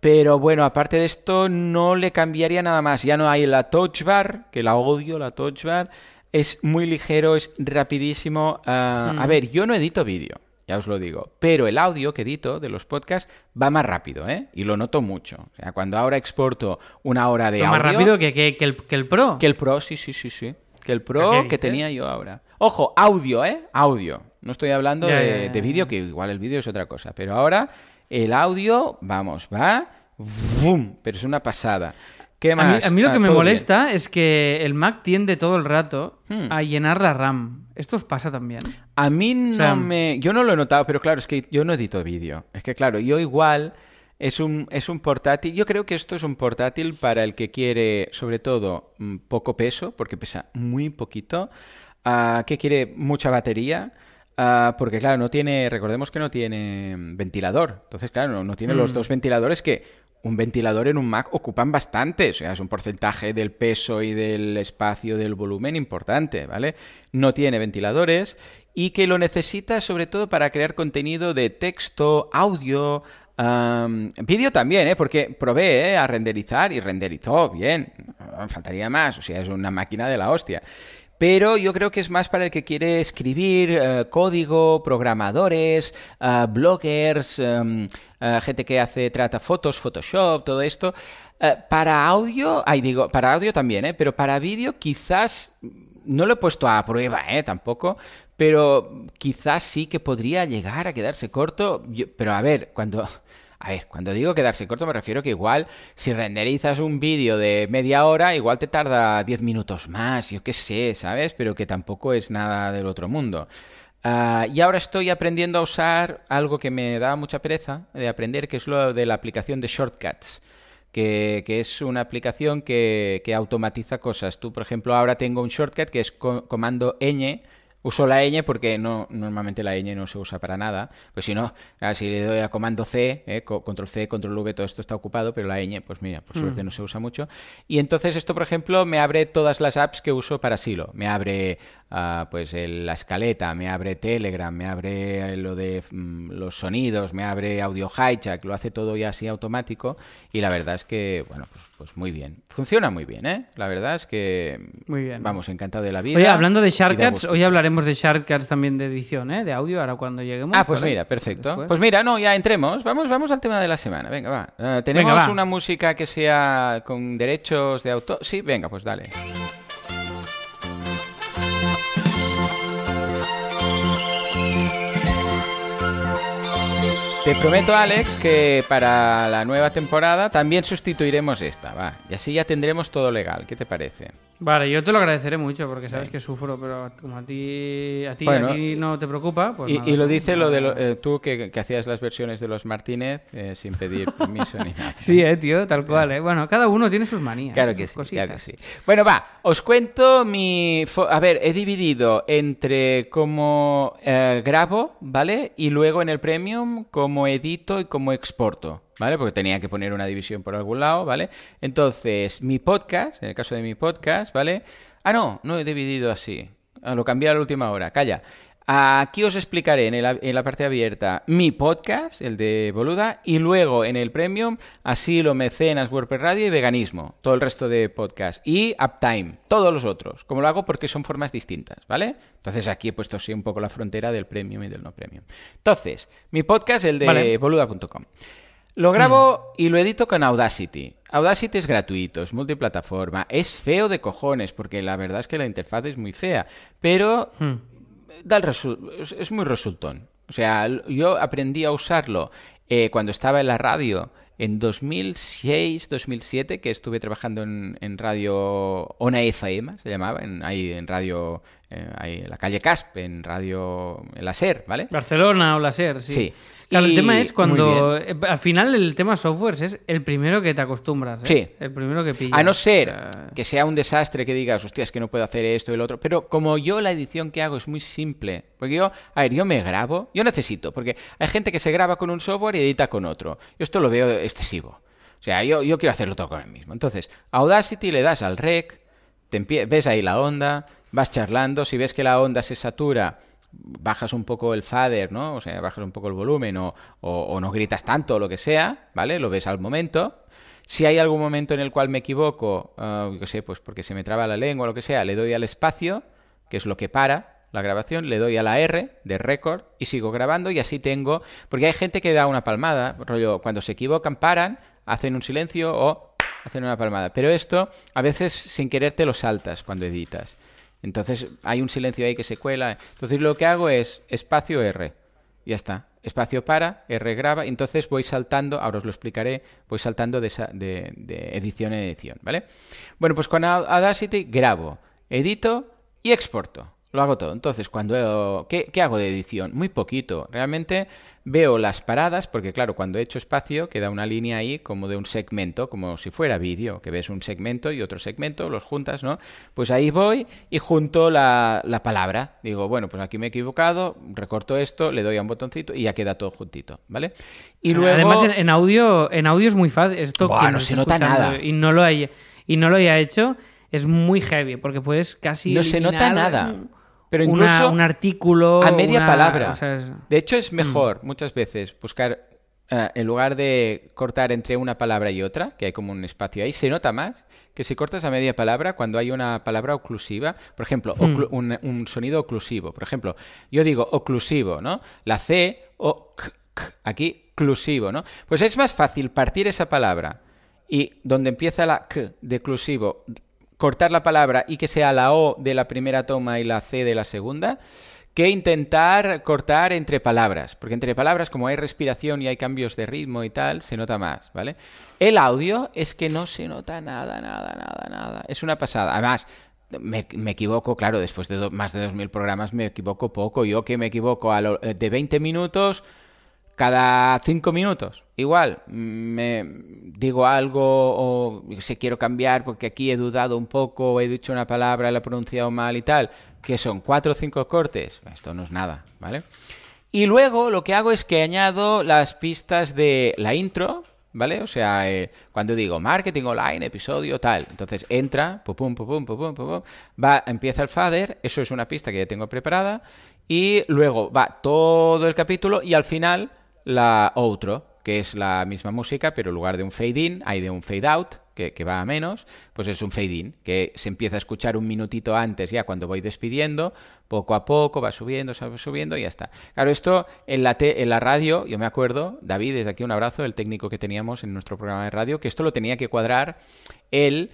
Pero bueno, aparte de esto, no le cambiaría nada más. Ya no hay la touch bar, que la odio, la touch bar. Es muy ligero, es rapidísimo. Ah, A ver, yo no edito vídeo, ya os lo digo. Pero el audio que edito de los podcasts va más rápido, ¿eh? Y lo noto mucho. O sea, cuando ahora exporto una hora de va más audio... rápido que, que- que el, que el Pro. Que el Pro, sí, sí, sí, sí. Que el ¿Pero Pro que tenía yo ahora. Ojo, audio, ¿eh? Audio. No estoy hablando de, de vídeo, que igual el vídeo es otra cosa. Pero ahora el audio, vamos, va... ¡Vum! Pero es una pasada. ¿Qué A mí, más? a mí lo Ah, que me molesta es que el Mac tiende todo el rato Hmm. a llenar la RAM. Esto os pasa también. A mí no sea, me... Yo no lo he notado, pero claro, es que yo no edito vídeo. Es que claro, yo igual es un, es un portátil... Yo creo que esto es un portátil para el que quiere, sobre todo, mm, poco peso, porque pesa muy poquito, ah, que quiere mucha batería, ah, porque claro, no tiene... Recordemos que no tiene ventilador. Entonces, claro, no, no tiene los Mm. dos ventiladores que... Un ventilador en un Mac ocupan bastante, o sea, es un porcentaje del peso y del espacio del volumen importante, ¿vale? No tiene ventiladores y que lo necesita sobre todo para crear contenido de texto, audio, am, vídeo también, ¿eh? Porque probé ¿eh? a renderizar y renderizó bien, faltaría más, o sea, es una máquina de la hostia. Pero yo creo que es más para el que quiere escribir eh, código, programadores, ah, bloggers, ah, gente que hace, trata fotos, Photoshop, todo esto. Eh, para audio, ahí digo, para audio también, ¿eh? pero para vídeo quizás no lo he puesto a prueba, ¿eh? Tampoco, pero quizás sí que podría llegar a quedarse corto. Pero a ver, cuando... A ver, cuando digo quedarse corto me refiero que igual si renderizas un vídeo de media hora, igual te tarda 10 minutos más, yo qué sé, ¿sabes? Pero que tampoco es nada del otro mundo. Ah, y ahora estoy aprendiendo a usar algo que me da mucha pereza de aprender, que es lo de la aplicación de shortcuts que, es una aplicación que, que automatiza cosas. Tú, por ejemplo, ahora tengo un shortcut que es co- comando ñ. Uso la ñ porque no, normalmente la ñ no se usa para nada. Pues si no, si le doy a comando C, eh, co- control C, control V, todo esto está ocupado, pero la ñ, pues mira, por suerte no se usa mucho. Y entonces esto, por ejemplo, me abre todas las apps que uso para Silo. Me abre ah, pues el- la escaleta, me abre Telegram, me abre lo de mm, los sonidos, me abre Audio Hijack, lo hace todo ya así automático y la verdad es que, bueno, pues, pues muy bien. Funciona muy bien, ¿eh? La verdad es que, Muy bien. vamos, encantado de la vida. Oye, hablando de gusto. hoy hablaremos de shortcuts también de edición, ¿eh? De audio, ahora cuando lleguemos. Ah, pues ¿vale? mira, perfecto. Después. Pues mira, no, ya entremos. Vamos, vamos al tema de la semana. Venga, va. Eh, ¿Tenemos Venga, va. una música que sea con derechos de autor? Sí, venga, pues dale. Te prometo, Alex, que para la nueva temporada también sustituiremos esta, va. Y así ya tendremos todo legal. ¿Qué te parece? Vale, yo te lo agradeceré mucho porque sabes que sufro, pero como a ti, a ti, Bueno, a ti no te preocupa, pues y, nada, y lo dice lo de lo- eh, tú que, que hacías las versiones de los Martínez eh, sin pedir permiso ni nada. Sí, eh, tío, tal cual, eh. Bueno, cada uno tiene sus manías. Claro sus que sí, claro que sí. Bueno, va, os cuento mi... A ver, he dividido entre cómo eh, grabo, ¿vale? Y luego en el Premium cómo edito y cómo exporto, ¿vale? Porque tenía que poner una división por algún lado, ¿vale? Entonces, mi podcast, en el caso de mi podcast, ¿vale? Ah, no, no he dividido así. Ah, lo cambié a la última hora, calla. Aquí os explicaré en, el- en la parte abierta mi podcast, el de Boluda, y luego en el Premium, Asilo, Mecenas, WordPress Radio y Veganismo, todo el resto de podcast. Y Uptime, todos los otros. Como lo hago porque son formas distintas, ¿vale? Entonces aquí he puesto así un poco la frontera del Premium y del no Premium. Entonces, mi podcast, el de Vale. boluda.com. Lo grabo y lo edito con Audacity. Audacity es gratuito, es multiplataforma, es feo de cojones, porque la verdad es que la interfaz es muy fea, pero Hmm. da el es, muy resultón. O sea, yo aprendí a usarlo eh, cuando estaba en la radio en 2006, 2007, que estuve trabajando en, en radio Ona FM, se llamaba, en, ahí en radio, eh, ahí en la calle Casp, en radio, en la SER, ¿vale? Barcelona o la SER, sí. Sí. Claro, el tema es cuando. eh, Al final, el tema software es el primero que te acostumbras. ¿eh? Sí. El primero que pillas. A no ser que sea un desastre que digas, hostia, es que no puedo hacer esto y lo otro. Pero como yo la edición que hago es muy simple. Porque yo, a ver, yo me grabo, yo necesito, porque hay gente que se graba con un software y edita con otro. Yo esto lo veo excesivo. O sea, yo, yo quiero hacerlo todo con el mismo. Entonces, a Audacity le das al rec, te ves ahí la onda, vas charlando, si ves que la onda se satura, bajas un poco el fader, ¿no? O sea, bajas un poco el volumen o, o- o no gritas tanto o lo que sea, ¿vale? Lo ves al momento. Si hay algún momento en el cual me equivoco, ah, yo sé, pues porque se me traba la lengua o lo que sea, le doy al espacio, que es lo que para la grabación, le doy a la R de record y sigo grabando y así tengo, porque hay gente que da una palmada, rollo, cuando se equivocan paran, hacen un silencio o hacen una palmada, pero esto a veces sin querer te lo saltas cuando editas. Entonces hay un silencio ahí que se cuela. Entonces lo que hago es espacio R Ya está. Espacio para, R graba, entonces voy saltando, ahora os lo explicaré, voy saltando de, de edición en edición, ¿vale? Bueno, pues con Audacity grabo, edito y exporto. Lo hago todo. Entonces, cuando... ¿qué, qué hago de edición? Muy poquito. Realmente veo las paradas, porque claro, cuando he hecho espacio queda una línea ahí como de un segmento, como si fuera vídeo, que ves un segmento y otro segmento, los juntas, ¿no? Pues ahí voy y junto la, la palabra. Digo, bueno, pues aquí me he equivocado, recorto esto, le doy a un botoncito y ya queda todo juntito, ¿vale? Y luego... Además, en, en audio, en audio es muy fácil. Esto Buah, no se nota nada. Y no lo haya, y no lo haya hecho, es muy heavy, porque puedes casi. no se nota nada. Pero una- incluso un artículo. a media una- palabra. o sea, es- De hecho, es mejor muchas veces buscar, eh, en lugar de cortar entre una palabra y otra, que hay como un espacio ahí, se nota más que si cortas a media palabra cuando hay una palabra oclusiva. Por ejemplo, oclu- un, un sonido oclusivo. Por ejemplo, yo digo oclusivo, ¿no? La C o k, k, aquí oclusivo, ¿no? Pues es más fácil partir esa palabra y donde empieza la k de oclusivo cortar la palabra y que sea la O de la primera toma y la C de la segunda, que intentar cortar entre palabras, porque entre palabras como hay respiración y hay cambios de ritmo y tal, se nota más, ¿vale? El audio es que no se nota nada, nada, nada, nada. Es una pasada. Además, me, me equivoco, claro, después de más de 2.000 programas me equivoco poco. Yo que me equivoco a lo- eh, de 20 minutos cada cinco minutos. Igual, me digo algo o sé, quiero cambiar porque aquí he dudado un poco, he dicho una palabra, la he pronunciado mal y tal, que son cuatro o cinco cortes. Esto no es nada, ¿vale? Y luego lo que hago es que añado las pistas de la intro, ¿vale? O sea, eh, cuando digo marketing online, episodio, tal. Entonces entra, pum, pum, pum, pum, pum, pum, va, empieza el fader, eso es una pista que ya tengo preparada, y luego va todo el capítulo y al final la outro, que es la misma música, pero en lugar de un fade in, hay de un fade out, que, que va a menos, pues es un fade in, que se empieza a escuchar un minutito antes ya cuando voy despidiendo, poco a poco va subiendo, va subiendo y ya está. Claro, esto en la, te- en la radio, yo me acuerdo, David, desde aquí un abrazo, el técnico que teníamos en nuestro programa de radio, que esto lo tenía que cuadrar él,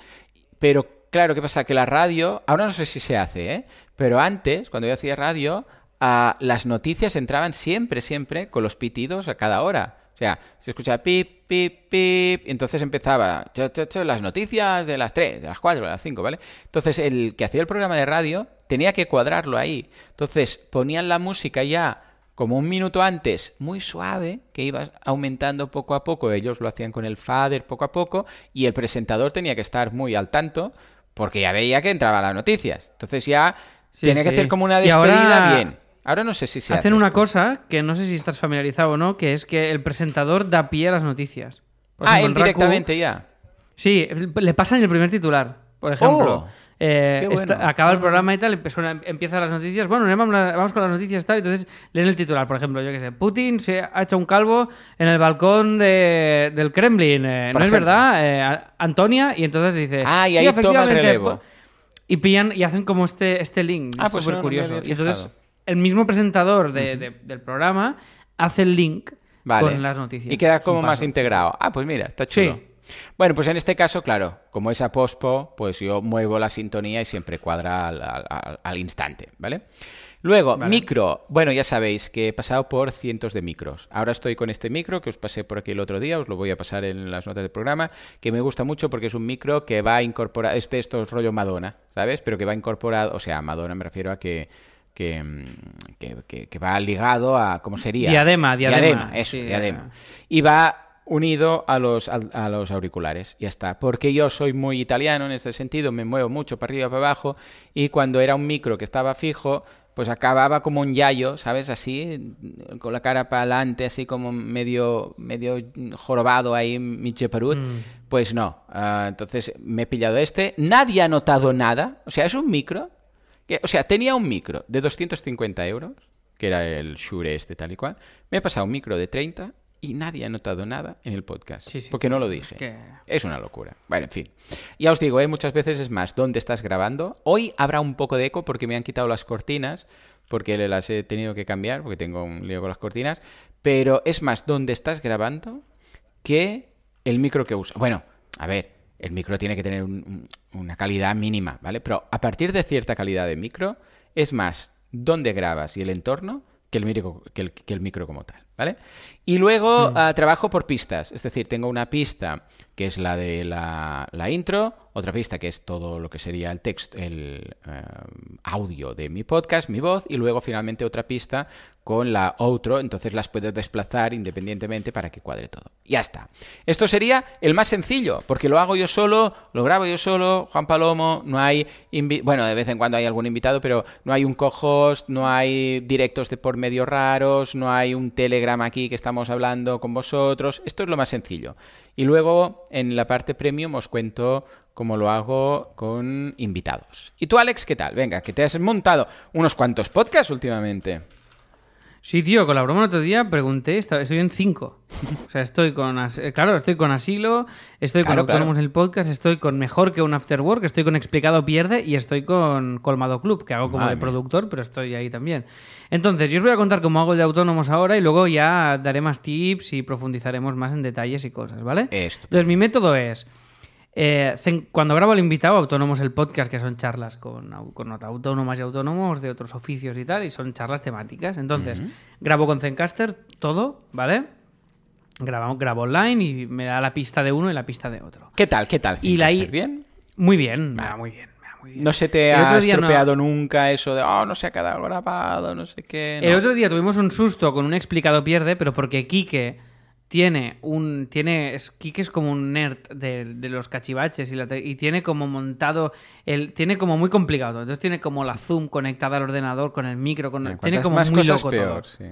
pero claro, ¿qué pasa? Que la radio, ahora no sé si se hace, ¿eh? Pero antes, cuando yo hacía radio, las noticias entraban siempre, siempre con los pitidos a cada hora. O sea, se escuchaba pip, pip, pip, y entonces empezaba cho, cho, cho, las noticias de las 3, de las 4, de las 5, ¿vale? Entonces el que hacía el programa de radio tenía que cuadrarlo ahí. Entonces ponían la música ya como un minuto antes, muy suave, que iba aumentando poco a poco. Ellos lo hacían con el fader poco a poco, y el presentador tenía que estar muy al tanto, porque ya veía que entraban las noticias. Entonces ya Sí, tenía que hacer como una ahora- despedida bien. Ahora no sé si se Hacen hace una esto. cosa que no sé si estás familiarizado o no, que es que el presentador da pie a las noticias. Por Ah, ejemplo, él en Raku- directamente ya. Sí, le pasan el primer titular, por ejemplo. Oh, Eh, bueno. acaba el programa y tal, empiezan las noticias. Bueno, vamos, con las noticias y tal. Entonces leen el titular, por ejemplo, yo qué sé. Putin se ha hecho un calvo en el balcón de- del Kremlin. eh, ¿No es verdad? Eh, Antonia, y entonces dice. Ah, y "Sí, ahí toma el relevo. Y pillan y hacen como este, este link. Ah, es pues súper no, curioso. y entonces fijado. El mismo presentador de- de- del programa hace el link Vale. con las noticias. Y queda como más integrado. Ah, pues mira, está chulo. Sí. Bueno, pues en este caso, claro, como es a pospo, pues yo muevo la sintonía y siempre cuadra al, al- al- al instante, ¿vale? Luego, micro. Bueno, ya sabéis que he pasado por cientos de micros. Ahora estoy con este micro que os pasé por aquí el otro día, os lo voy a pasar en las notas del programa, que me gusta mucho porque es un micro que va a incorporar, este esto es rollo Madonna, ¿sabes? Pero que va incorporado, o sea, Madonna me refiero a que... Que, mm, que- que- va ligado a, ¿cómo sería? Diadema, diadema. eso, Sí, diadema. Y va unido a los, al- a, los auriculares. Ya está. Porque yo soy muy italiano en este sentido, me muevo mucho para arriba, para abajo, y cuando era un micro que estaba fijo, pues acababa como un yayo, ¿sabes? Así, con la cara para adelante, así como medio, medio jorobado ahí, Miche Perut. Pues no. Ah, entonces me he pillado este. Nadie ha notado nada. O sea, es un micro. Que- o sea, tenía un micro de 250 euros, que era el Shure este tal y cual. Me he pasado un micro de 30 y nadie ha notado nada en el podcast. Sí, sí. Porque no lo dije. que- Es una locura. Bueno, en fin. Ya os digo, ¿eh? muchas veces es más, ¿dónde estás grabando? Hoy habrá un poco de eco porque me han quitado las cortinas, porque las he tenido que cambiar, porque tengo un lío con las cortinas. Pero es más, ¿dónde estás grabando? que el micro que usa. Bueno, a ver, el micro tiene que tener un- un- una calidad mínima, ¿vale? Pero a partir de cierta calidad de micro, es más dónde grabas y el entorno que el micro, que el, que el micro como tal, ¿vale? Y luego Mm. ah, trabajo por pistas, es decir, tengo una pista que es la de la, la intro, otra pista que es todo lo que sería el texto, el eh, audio de mi podcast, mi voz, y luego finalmente otra pista con la outro, entonces las puedo desplazar independientemente para que cuadre todo. Ya está. Esto sería el más sencillo, porque lo hago yo solo, lo grabo yo solo, Juan Palomo, no hay, bueno, de vez en cuando hay algún invitado, pero no hay un co-host, no hay directos de por medio raros, no hay un Telegram aquí que estamos hablando con vosotros, esto es lo más sencillo. Y luego en la parte premium os cuento cómo lo hago con invitados. ¿Y tú, Alex, qué tal? Venga, que te has montado unos cuantos podcasts últimamente. Sí, tío, con la broma el otro día pregunté, estoy en cinco. O sea, estoy con, eh, claro, estoy con Asilo, estoy Claro, con Autónomos claro. el Podcast, estoy con Mejor que un After Work, estoy con Explicado Pierde y estoy con Colmado Club, que hago como Madre de mía. productor, pero estoy ahí también. Entonces, yo os voy a contar cómo hago el de Autónomos ahora y luego ya daré más tips y profundizaremos más en detalles y cosas, ¿vale? Esto. Entonces, mi método es... eh, cuando grabo al invitado, Autónomos el podcast, que son charlas con, con autónomas y autónomos de otros oficios y tal, y son charlas temáticas. Entonces, grabo con Zencaster todo, ¿vale? Grabo, grabo online y me da la pista de uno y la pista de otro. ¿Qué tal? ¿Qué tal? Y la ¿Estás i- bien? Muy bien, me va muy bien. No se te El ha no- estropeado nunca eso de, oh, no se ha quedado grabado, no sé qué. El otro día tuvimos un susto con un explicado pierde, pero porque Quique tiene un. tiene es, Quique es como un nerd de, de los cachivaches y, la te- y tiene como montado. El, tiene como muy complicado. todo. Entonces tiene como la Zoom conectada al ordenador con el micro. Con, tiene como más muy cosas loco peor, todo. sí.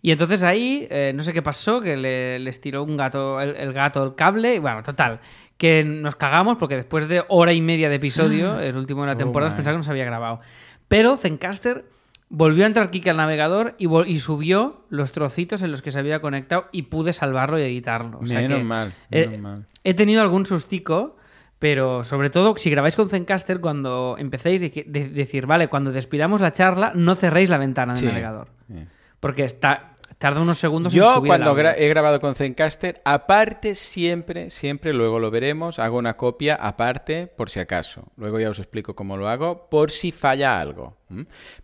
Y entonces ahí, eh, no sé qué pasó, que le, les tiró un gato, el, el gato el cable, y bueno, total. Que nos cagamos porque después de hora y media de episodio, el último de la Oh temporada, my. pensaba que no se había grabado. Pero Zencaster volvió a entrar Kike al navegador y, subió los trocitos en los que se había conectado y pude salvarlo y editarlo. O sea Menos que, mal, eh, menos mal. He tenido algún sustico, pero sobre todo si grabáis con Zencaster, cuando empecéis de, de- decir, vale, cuando despidamos la charla, no cerréis la ventana del Sí. navegador. Sí. Porque está, tarda unos segundos en Yo subir cuando gra- he grabado con Zencaster, aparte siempre, siempre, luego lo veremos, hago una copia aparte por si acaso. Luego ya os explico cómo lo hago, por si falla algo.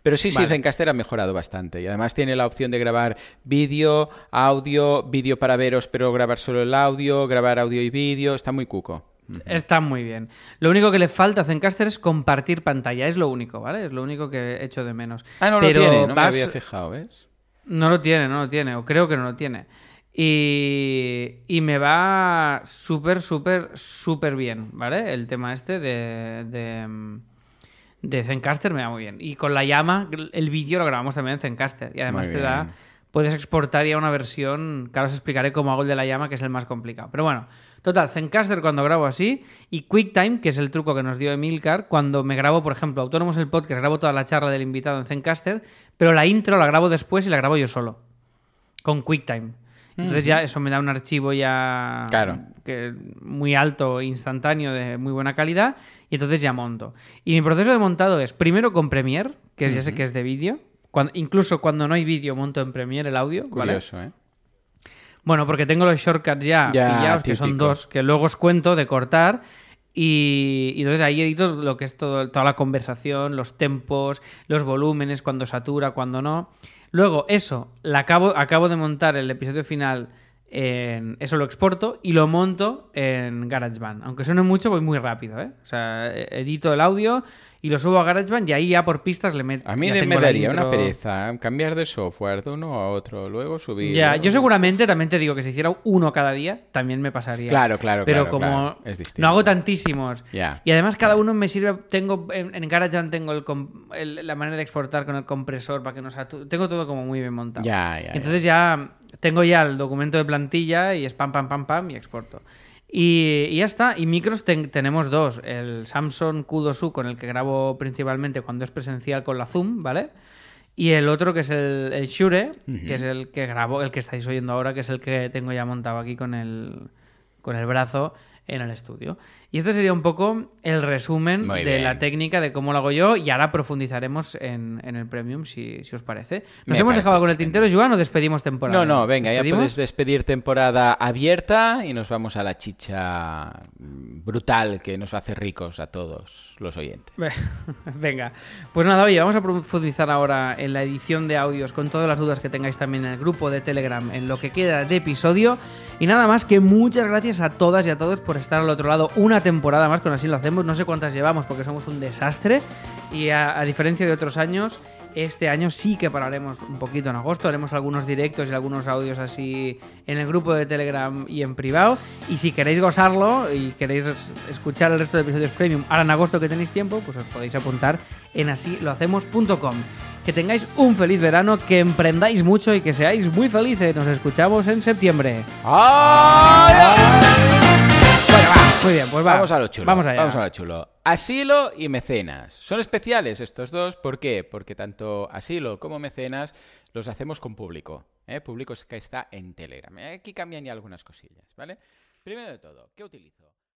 Pero sí, sí. Zencaster ha mejorado bastante. Y además tiene la opción de grabar vídeo, audio, vídeo para veros, pero grabar solo el audio, grabar audio y vídeo. Está muy cuco. Está muy bien. Lo único que le falta a Zencaster es compartir pantalla. Es lo único, ¿vale? Es lo único que echo de menos. Ah, no Pero lo tiene, no vas- me había fijado, ¿ves? No lo tiene, no lo tiene. O creo que no lo tiene. Y, y me va súper, súper, súper bien, ¿vale? El tema este de, de, de Zencaster me va muy bien. Y con la llama, el vídeo lo grabamos también en Zencaster. Y además te da... Puedes exportar ya una versión, que ahora os explicaré cómo hago el de la llama, que es el más complicado. Pero bueno, total, Zencaster cuando grabo así y QuickTime, que es el truco que nos dio Emilcar, cuando me grabo, por ejemplo, Autónomos el podcast, grabo toda la charla del invitado en Zencaster, pero la intro la grabo después y la grabo yo solo, con QuickTime. Entonces ya eso me da un archivo ya Claro. que muy alto, instantáneo, de muy buena calidad, y entonces ya monto. Y mi proceso de montado es primero con Premiere, que ya sé que es de vídeo, cuando, incluso cuando no hay vídeo monto en Premiere el audio, ¿vale? Curioso, ¿eh? Bueno, porque tengo los shortcuts ya, Ya, pillados, que son dos, que luego os cuento de cortar. Y, y entonces ahí edito lo que es todo, toda la conversación, los tempos, los volúmenes, cuando satura, cuando no. Luego, eso, la acabo, acabo de montar el episodio final. En, eso lo exporto y lo monto en GarageBand. Aunque suene mucho, voy muy rápido, ¿eh? O sea, edito el audio y lo subo a GarageBand y ahí ya por pistas le meto. A mí de- me daría una pereza ¿eh? cambiar de software de uno a otro, luego subir. Ya, luego- yo seguramente también te digo que si hiciera uno cada día, también me pasaría. Claro, claro, Pero claro, como claro, es distinto. no hago tantísimos. Y además cada uno me sirve, tengo en, en GarageBand tengo el el- la manera de exportar con el compresor para que no sature. Tengo todo como muy bien montado. Ya, ya. Entonces ya tengo ya el documento de plantilla y es pam, pam, pam, pam y exporto. Y, y ya está. Y micros ten- tenemos dos. El Samsung Q2U con el que grabo principalmente cuando es presencial con la Zoom, ¿vale? Y el otro que es el, el Shure, que es el que grabo, el que estáis oyendo ahora, que es el que tengo ya montado aquí con el, con el brazo en el estudio. Y este sería un poco el resumen Muy de bien. la técnica de cómo lo hago yo y ahora profundizaremos en, en el Premium si, si os parece. ¿Nos Me hemos dejado en el tintero, Joan, o despedimos temporada? No, no, venga, ya puedes despedir temporada abierta y nos vamos a la chicha brutal que nos hace ricos a todos los oyentes. Venga, pues nada, oye, vamos a profundizar ahora en la edición de audios con todas las dudas que tengáis también en el grupo de Telegram, en lo que queda de episodio. Y nada más que muchas gracias a todas y a todos por estar al otro lado una temporada más, con así lo hacemos. No sé cuántas llevamos porque somos un desastre. Y a, a diferencia de otros años, este año sí que pararemos un poquito en agosto. Haremos algunos directos y algunos audios así en el grupo de Telegram y en privado. Y si queréis gozarlo y queréis es- escuchar el resto de episodios premium ahora en agosto que tenéis tiempo, pues os podéis apuntar en asilohacemos.com. Que tengáis un feliz verano, que emprendáis mucho y que seáis muy felices. Nos escuchamos en septiembre. Muy bien, pues va. Vamos a lo chulo. Vamos allá. Vamos a lo chulo. Asilo y mecenas. Son especiales estos dos. ¿Por qué? Porque tanto asilo como mecenas los hacemos con público. ¿eh? Público que está en Telegram. Aquí cambian ya algunas cosillas, ¿vale? Primero de todo, ¿qué utilizo?